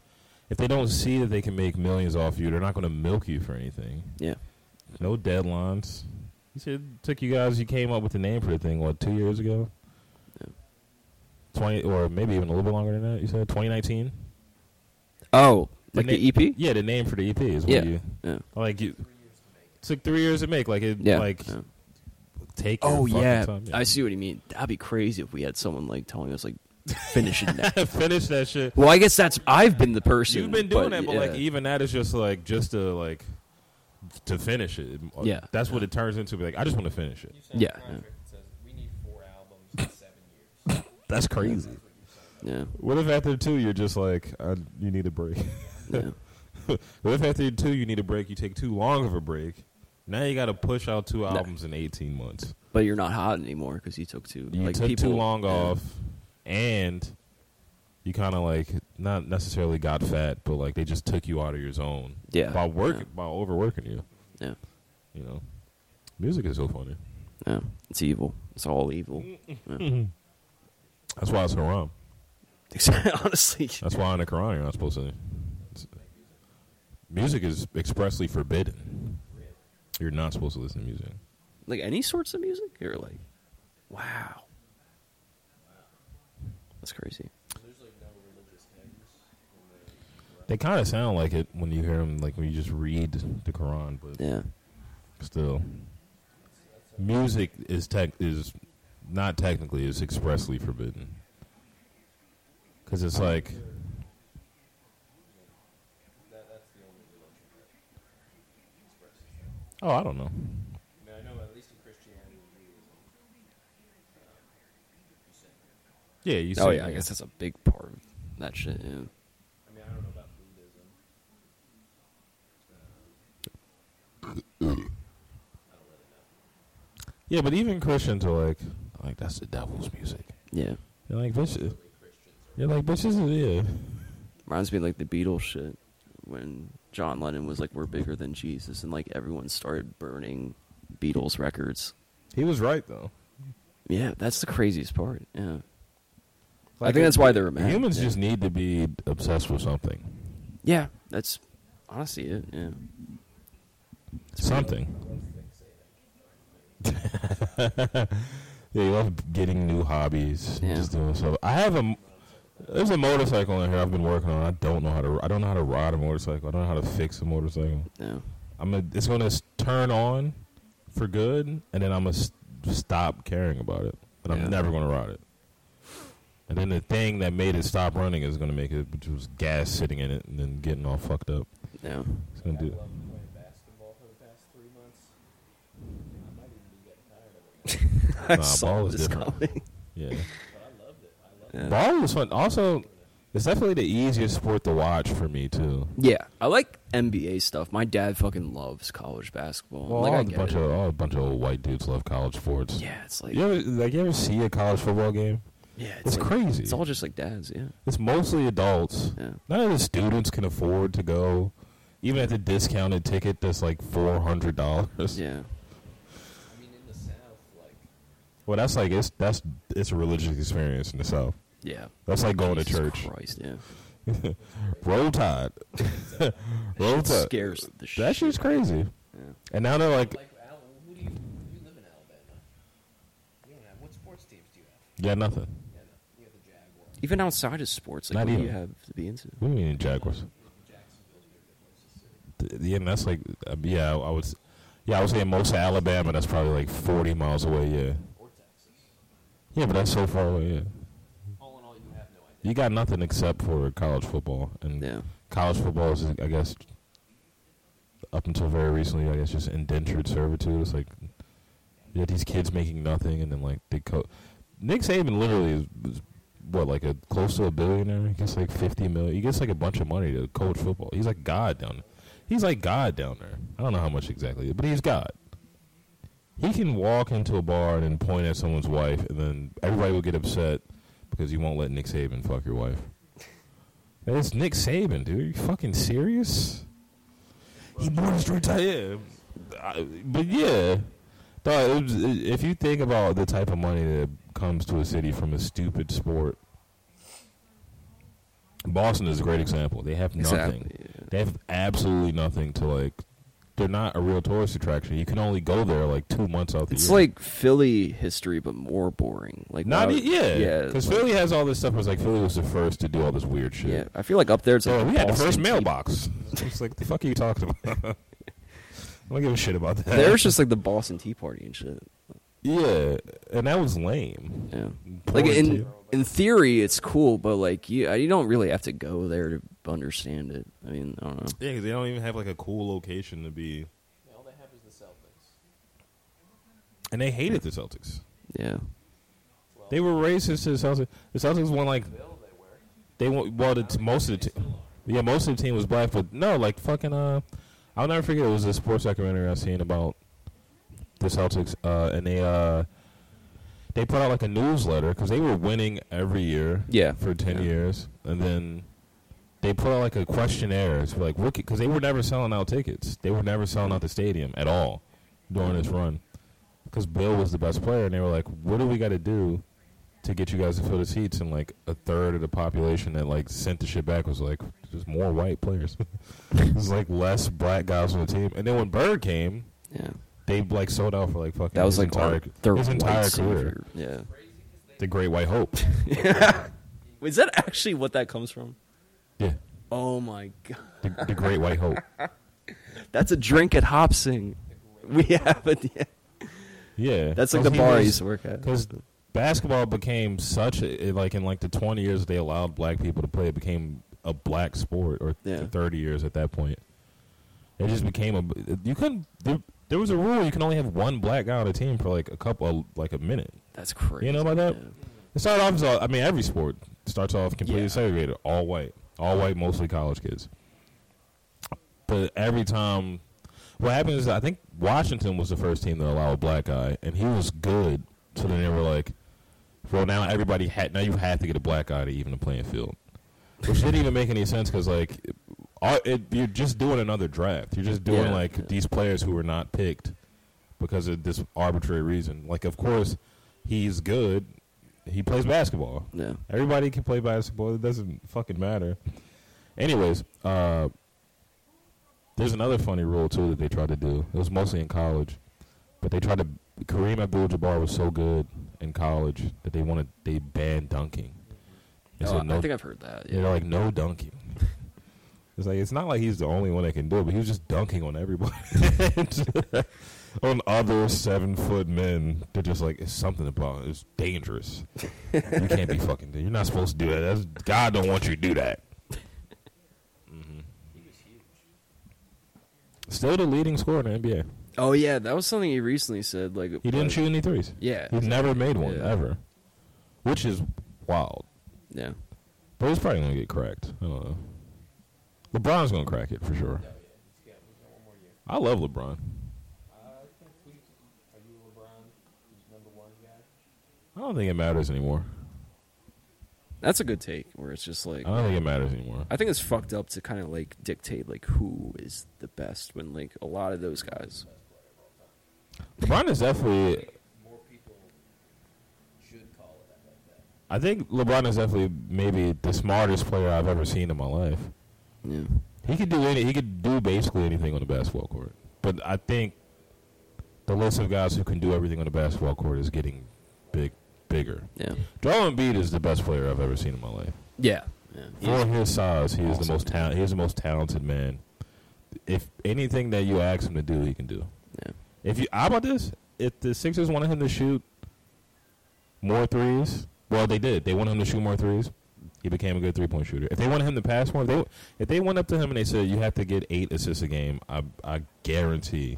If they don't see that they can make millions off you, they're not gonna milk you for anything. Yeah. No deadlines. You said it took you guys. You came up with the name for the thing. What two years ago? Yeah. Twenty, or maybe even a little bit longer than that. You said 2019. Oh, The like na- the EP? Yeah, the name for the EP is what Yeah. you Yeah. like. You took three years to make. Like it. Yeah. Like yeah. take. Oh yeah. time. I see what you mean. That'd be crazy if we had someone like telling us like finish it now. Finish that shit. well, I guess that's I've been the person. You've been doing that, but yeah. like even that is just like just a like to finish it. Yeah. that's what it turns into. Be like, I just want to finish it. You Yeah, a yeah. contract that says we need four albums in seven years. That's crazy. yeah, What if after two you're just like, uh, you need a break? yeah. what if after two you need a break, you take too long of a break? Now you got to push out two albums in 18 months. But you're not hot anymore because you took two. You like took people, too long yeah. off, and you kind of like not necessarily got fat, but like they just took you out of your zone. Yeah, by work yeah. by overworking you. Yeah, You know, music is so funny. yeah. It's evil. It's all evil. Yeah. That's why it's haram. Honestly, That's why in the Quran you're not supposed to. music is expressly forbidden. You're not supposed to listen to music. like any sorts of music, you're like, wow, that's crazy. There's like no religious hymns. in the- They kind of sound like it when you hear them, like when you just read the Quran, but Yeah, still, music is tech is not technically is expressly forbidden. Because it's like That, that's the only religion that expresses that. oh I don't know I mean, I know at least in Christianity and Judaism, you sing. yeah you oh yeah, I guess that's a big part of that shit. Yeah. I mean, I don't know about Buddhism. Yeah but even Christians are like like that's the devil's music yeah, you're like bitch you're like bitch this is yeah reminds me of, like the Beatles shit when John Lennon was like, "We're bigger than Jesus," and like everyone started burning Beatles records. he was right though Yeah, that's the craziest part. Yeah, I Like, think that's why they're mad. humans yeah. just need to be obsessed with something yeah, that's honestly it. Yeah, something yeah you love getting new hobbies Yeah. just doing stuff I have a. there's a motorcycle in here I've been working on I don't know how to I don't know how to ride a motorcycle I don't know how to fix a motorcycle yeah, I'm a, it's gonna turn on for good, and then I'm gonna stop caring about it, and I'm Yeah. never gonna ride it. And then the thing that made it stop running is gonna make it, which was gas sitting in it and then getting all fucked up. yeah. It's gonna do. love playing basketball for the past three months. I might even be getting tired of it. I Nah, saw ball is this different. coming. Yeah, But I loved it. I loved Yeah. ball was fun. Also, it's definitely the easiest sport to watch for me too. Yeah, I like NBA stuff. My dad fucking loves college basketball. Well, like all I a get bunch it. of all a bunch of old white dudes love college sports. yeah, it's like You ever like you ever see a college football game? yeah, It's like- crazy. It's all just like dads. Yeah, It's mostly adults. yeah, None of the students can afford to go, even at the discounted ticket that's like four hundred dollars. yeah. it. I mean, in the South, like, Well, that's like it's that's it's a religious experience in itself. Yeah. That's like going to church. Christ, yeah. Roll Tide, Roll Shit Tide. scares the shit. That shit's crazy. Yeah. And now they're like, like Al, who do you, you live in Alabama? You don't have, what sports teams do you have? yeah, nothing. Yeah, no, you have the Jaguars. Even outside of sports, like Not what do you have to be into? What do you mean Jaguars? Jacksonville's a good place to Yeah, and that's like, uh, yeah, I was, yeah, I was saying most of Alabama. That's probably like forty miles away. Yeah, Or Texas. Yeah, but that's so far away. Yeah, All in all, you have no idea. you got nothing except for college football, and Yeah. college football is, I guess, up until very recently, I guess, just indentured servitude. It's like you had these kids making nothing, and then like they co- Nick Saban literally is, was what like a close to a billionaire. He gets like fifty million. He gets like a bunch of money to coach football. He's like God down. He's like God down there. I don't know how much exactly, but he's God. He can walk into a bar and then point at someone's wife, and then everybody will get upset because you won't let Nick Saban fuck your wife. It's Nick Saban, dude. Are you fucking serious? He born straight to yeah. I- But yeah, dog, if you think about the type of money that comes to a city from a stupid sport, Boston is a great example. They have nothing. Exactly. yeah. They have absolutely nothing to like. They're not a real tourist attraction. You can only go there like two months out the It's year. It's like Philly history, but more boring. Like not yeah, yeah. Because like- Philly has all this stuff. It's like Philly was the first to do all this weird shit. Yeah, I feel like up there it's like Oh, the we had the first mailbox. it's like the fuck are you talking about? I don't give a shit about that. There's just like the Boston Tea Party and shit. yeah, and that was lame. Yeah, like in in theory it's cool, but like you you don't really have to go there to understand it. I mean, I don't know. Yeah, because they don't even have like a cool location to be, All they have is the Celtics. and they hated the Celtics. Yeah, They were racist to the Celtics. The Celtics won like they were. they won. Well, the, most of the team, yeah, most of the team was black, but no, like fucking. Uh, I'll never forget. It was a sports documentary I seen about the Celtics, uh, and they uh, they put out like a newsletter because they were winning every year. Yeah. for ten Yeah. years, and then they put out like a questionnaire. It's like because they were never selling out tickets. They were never selling out the stadium at all during this run. Because Bill was the best player, and they were like, "What do we got to do to get you guys to fill the seats?" And like a third of the population that like sent the shit back was like, "Just more white players." it was like less black guys on the team. And then when Bird came, yeah. they like sold out for like fucking That was his like entire, their his entire career. savior. Yeah. The Great White Hope. Is that actually what that comes from? Yeah, Oh my god, the, the Great White Hope. that's a drink at Hop Sing. We have it. Yeah. Yeah, That's like the bar I used to work at. Because basketball became such a like in like the twenty years they allowed black people to play, it became a black sport, or Yeah. thirty years at that point. It just became a you couldn't. There, there was a rule you can only have one black guy on a team for like a couple, like a minute. That's crazy. You know about that? Yeah. It started off as all, I mean every sport starts off completely Yeah. segregated, all white, all white, mostly college kids. But every time, what happens is I think Washington was the first team to allow a black guy, and he was good. So then they were like, "Well, now everybody had now you have to get a black guy to even the playing field," which didn't even make any sense because like, all, it, you're just doing another draft. You're just doing Yeah, like these players who were not picked because of this arbitrary reason. Like, of course, he's good. He plays basketball. Yeah. Everybody can play basketball. It doesn't fucking matter. Anyways, uh, there's another funny rule too that they tried to do. It was mostly in college, but they tried to. Kareem Abdul-Jabbar was so good in college that they wanted they banned dunking. Oh, said no. I think I've heard that. They're Yeah. like no dunking. It's like it's not like he's the only one that can do it, but he was just dunking on everybody, on other seven foot men. They're just like it's something about it. it's dangerous. you can't be fucking. You're not supposed to do that. That's, God don't want you to do that. hmm Still the leading scorer in the NBA. Oh yeah, that was something he recently said. Like He didn't shoot any threes. Yeah. He's never made one Yeah. ever, which is wild. Yeah. But he's probably gonna get cracked. I don't know. LeBron's gonna crack it for sure. Yeah, yeah. He's got, he's got one more year. I love LeBron. I think we are you LeBron, who's number one guy. I don't think it matters anymore. That's a good take. Where it's just like I don't think it matters anymore. I think it's fucked up to kind of like dictate like who is the best when like a lot of those guys. LeBron is definitely. More people should call it that like that. I think LeBron is definitely maybe the smartest player I've ever seen in my life. Yeah. He could do any. He could do basically anything on the basketball court. But I think the list of guys who can do everything on the basketball court is getting big, bigger. Yeah. Joel Embiid is the best player I've ever seen in my life. Yeah. Yeah. For his size, he is the most talent. He is the most talented man. If anything that you ask him to do, he can do. Yeah. If you, how about this? If the Sixers wanted him to shoot more threes, well, they did. They wanted him to shoot more threes. He became a good three point shooter. If they wanted him to pass more, if they if they went up to him and they said you have to get eight assists a game, I I guarantee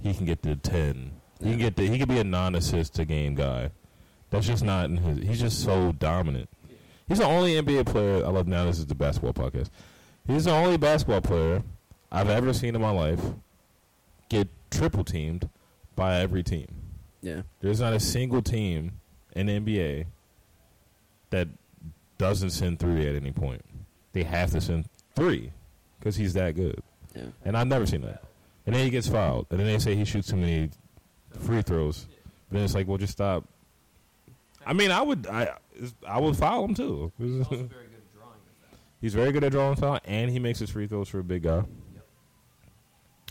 he can get to ten. He can get the, he could be a non assist a game guy. That's just not in his. He's just so dominant. He's the only NBA player I love. Now this is the basketball podcast. He's the only basketball player I've ever seen in my life get triple teamed by every team. Yeah. There's not a single team in the NBA that doesn't send three at any point. They have to send three because he's that good. Yeah. And I've never seen that. And then he gets fouled. And then they say he shoots too many free throws. But then it's like, well, just stop. I mean, I would, I, I would foul him too. He's very good at drawing foul, and he makes his free throws for a big guy.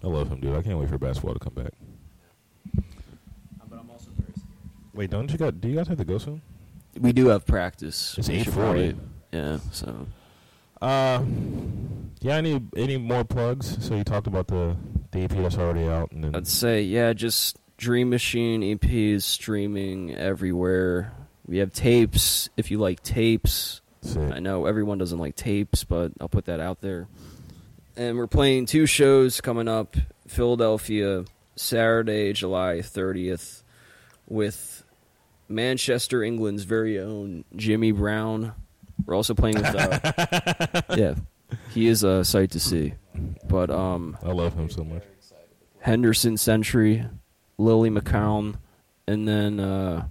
I love him, dude. I can't wait for basketball to come back. But I'm also very scared. Wait, don't you got? Do you guys have to go soon? We do have practice. It's 8:40. Yeah. So Uh, yeah. Any any more plugs? So you talked about the the EP that's already out, and then I'd say yeah, just Dream Machine EP is streaming everywhere. We have tapes. If you like tapes, Sick. I know everyone doesn't like tapes, but I'll put that out there. And we're playing two shows coming up Philadelphia, Saturday, July 30th, with Manchester, England's very own Jimmy Brown. We're also playing with, uh, yeah, he is a sight to see. But um, I love him so much. Henderson Century, Lily McCown, and then uh,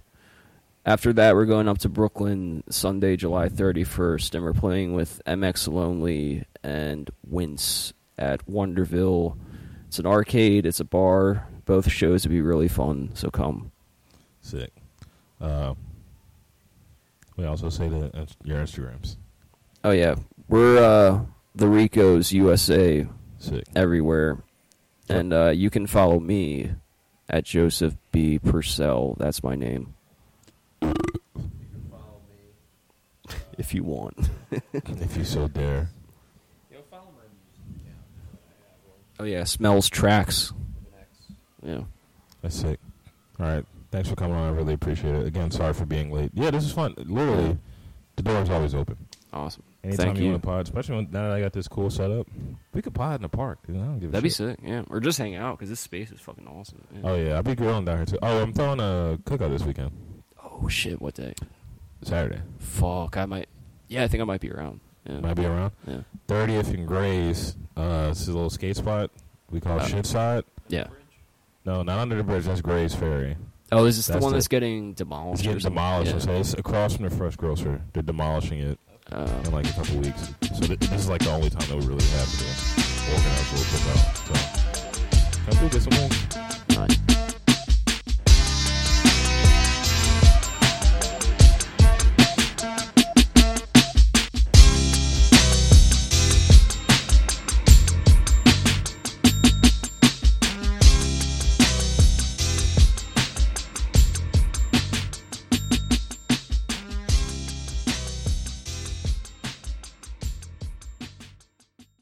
after that we're going up to Brooklyn Sunday, July 31st, and we're playing with MX Lonely and Wince at Wonderville. It's an arcade, it's a bar. Both shows would be really fun, so come. Sick. Uh, we also say that your Instagrams. Oh yeah, we're uh, the Ricos USA Sick. everywhere, and uh, you can follow me at Joseph B Purcell. That's my name. You can follow me. Uh, if you want. if you so dare. You know, follow my music account. I have one Oh yeah, smells tracks. with an X. Yeah. That's sick. All right. Thanks for coming on. I really appreciate it. Again, sorry for being late. Yeah, this is fun. Literally, the door's always open. Awesome. Anytime Thank you, you. want to pod, especially when, now that I got this cool setup, we could pod in the park. dude. I don't give a That'd be shit. sick. Yeah, or just hang out because this space is fucking awesome. Yeah. Oh yeah, I'll be grilling down here too. Oh, I'm throwing a cookout this weekend, Oh shit! What day? Saturday. Fuck! I might. Yeah, I think I might be around. Yeah. Might be around. Yeah. 30th and Grays. Uh, this is a little skate spot we call Oh. Shit Side. Yeah. No, not under the bridge. That's Grays Ferry. Oh, is this the That's one the- that's getting demolished? It's or getting something? demolished. Yeah. So it's across from the Fresh Grocer. They're demolishing it Uh, in like a couple weeks. So th- this is like the only time that we really have to organize a little cookout. So come through, get some wings. nice.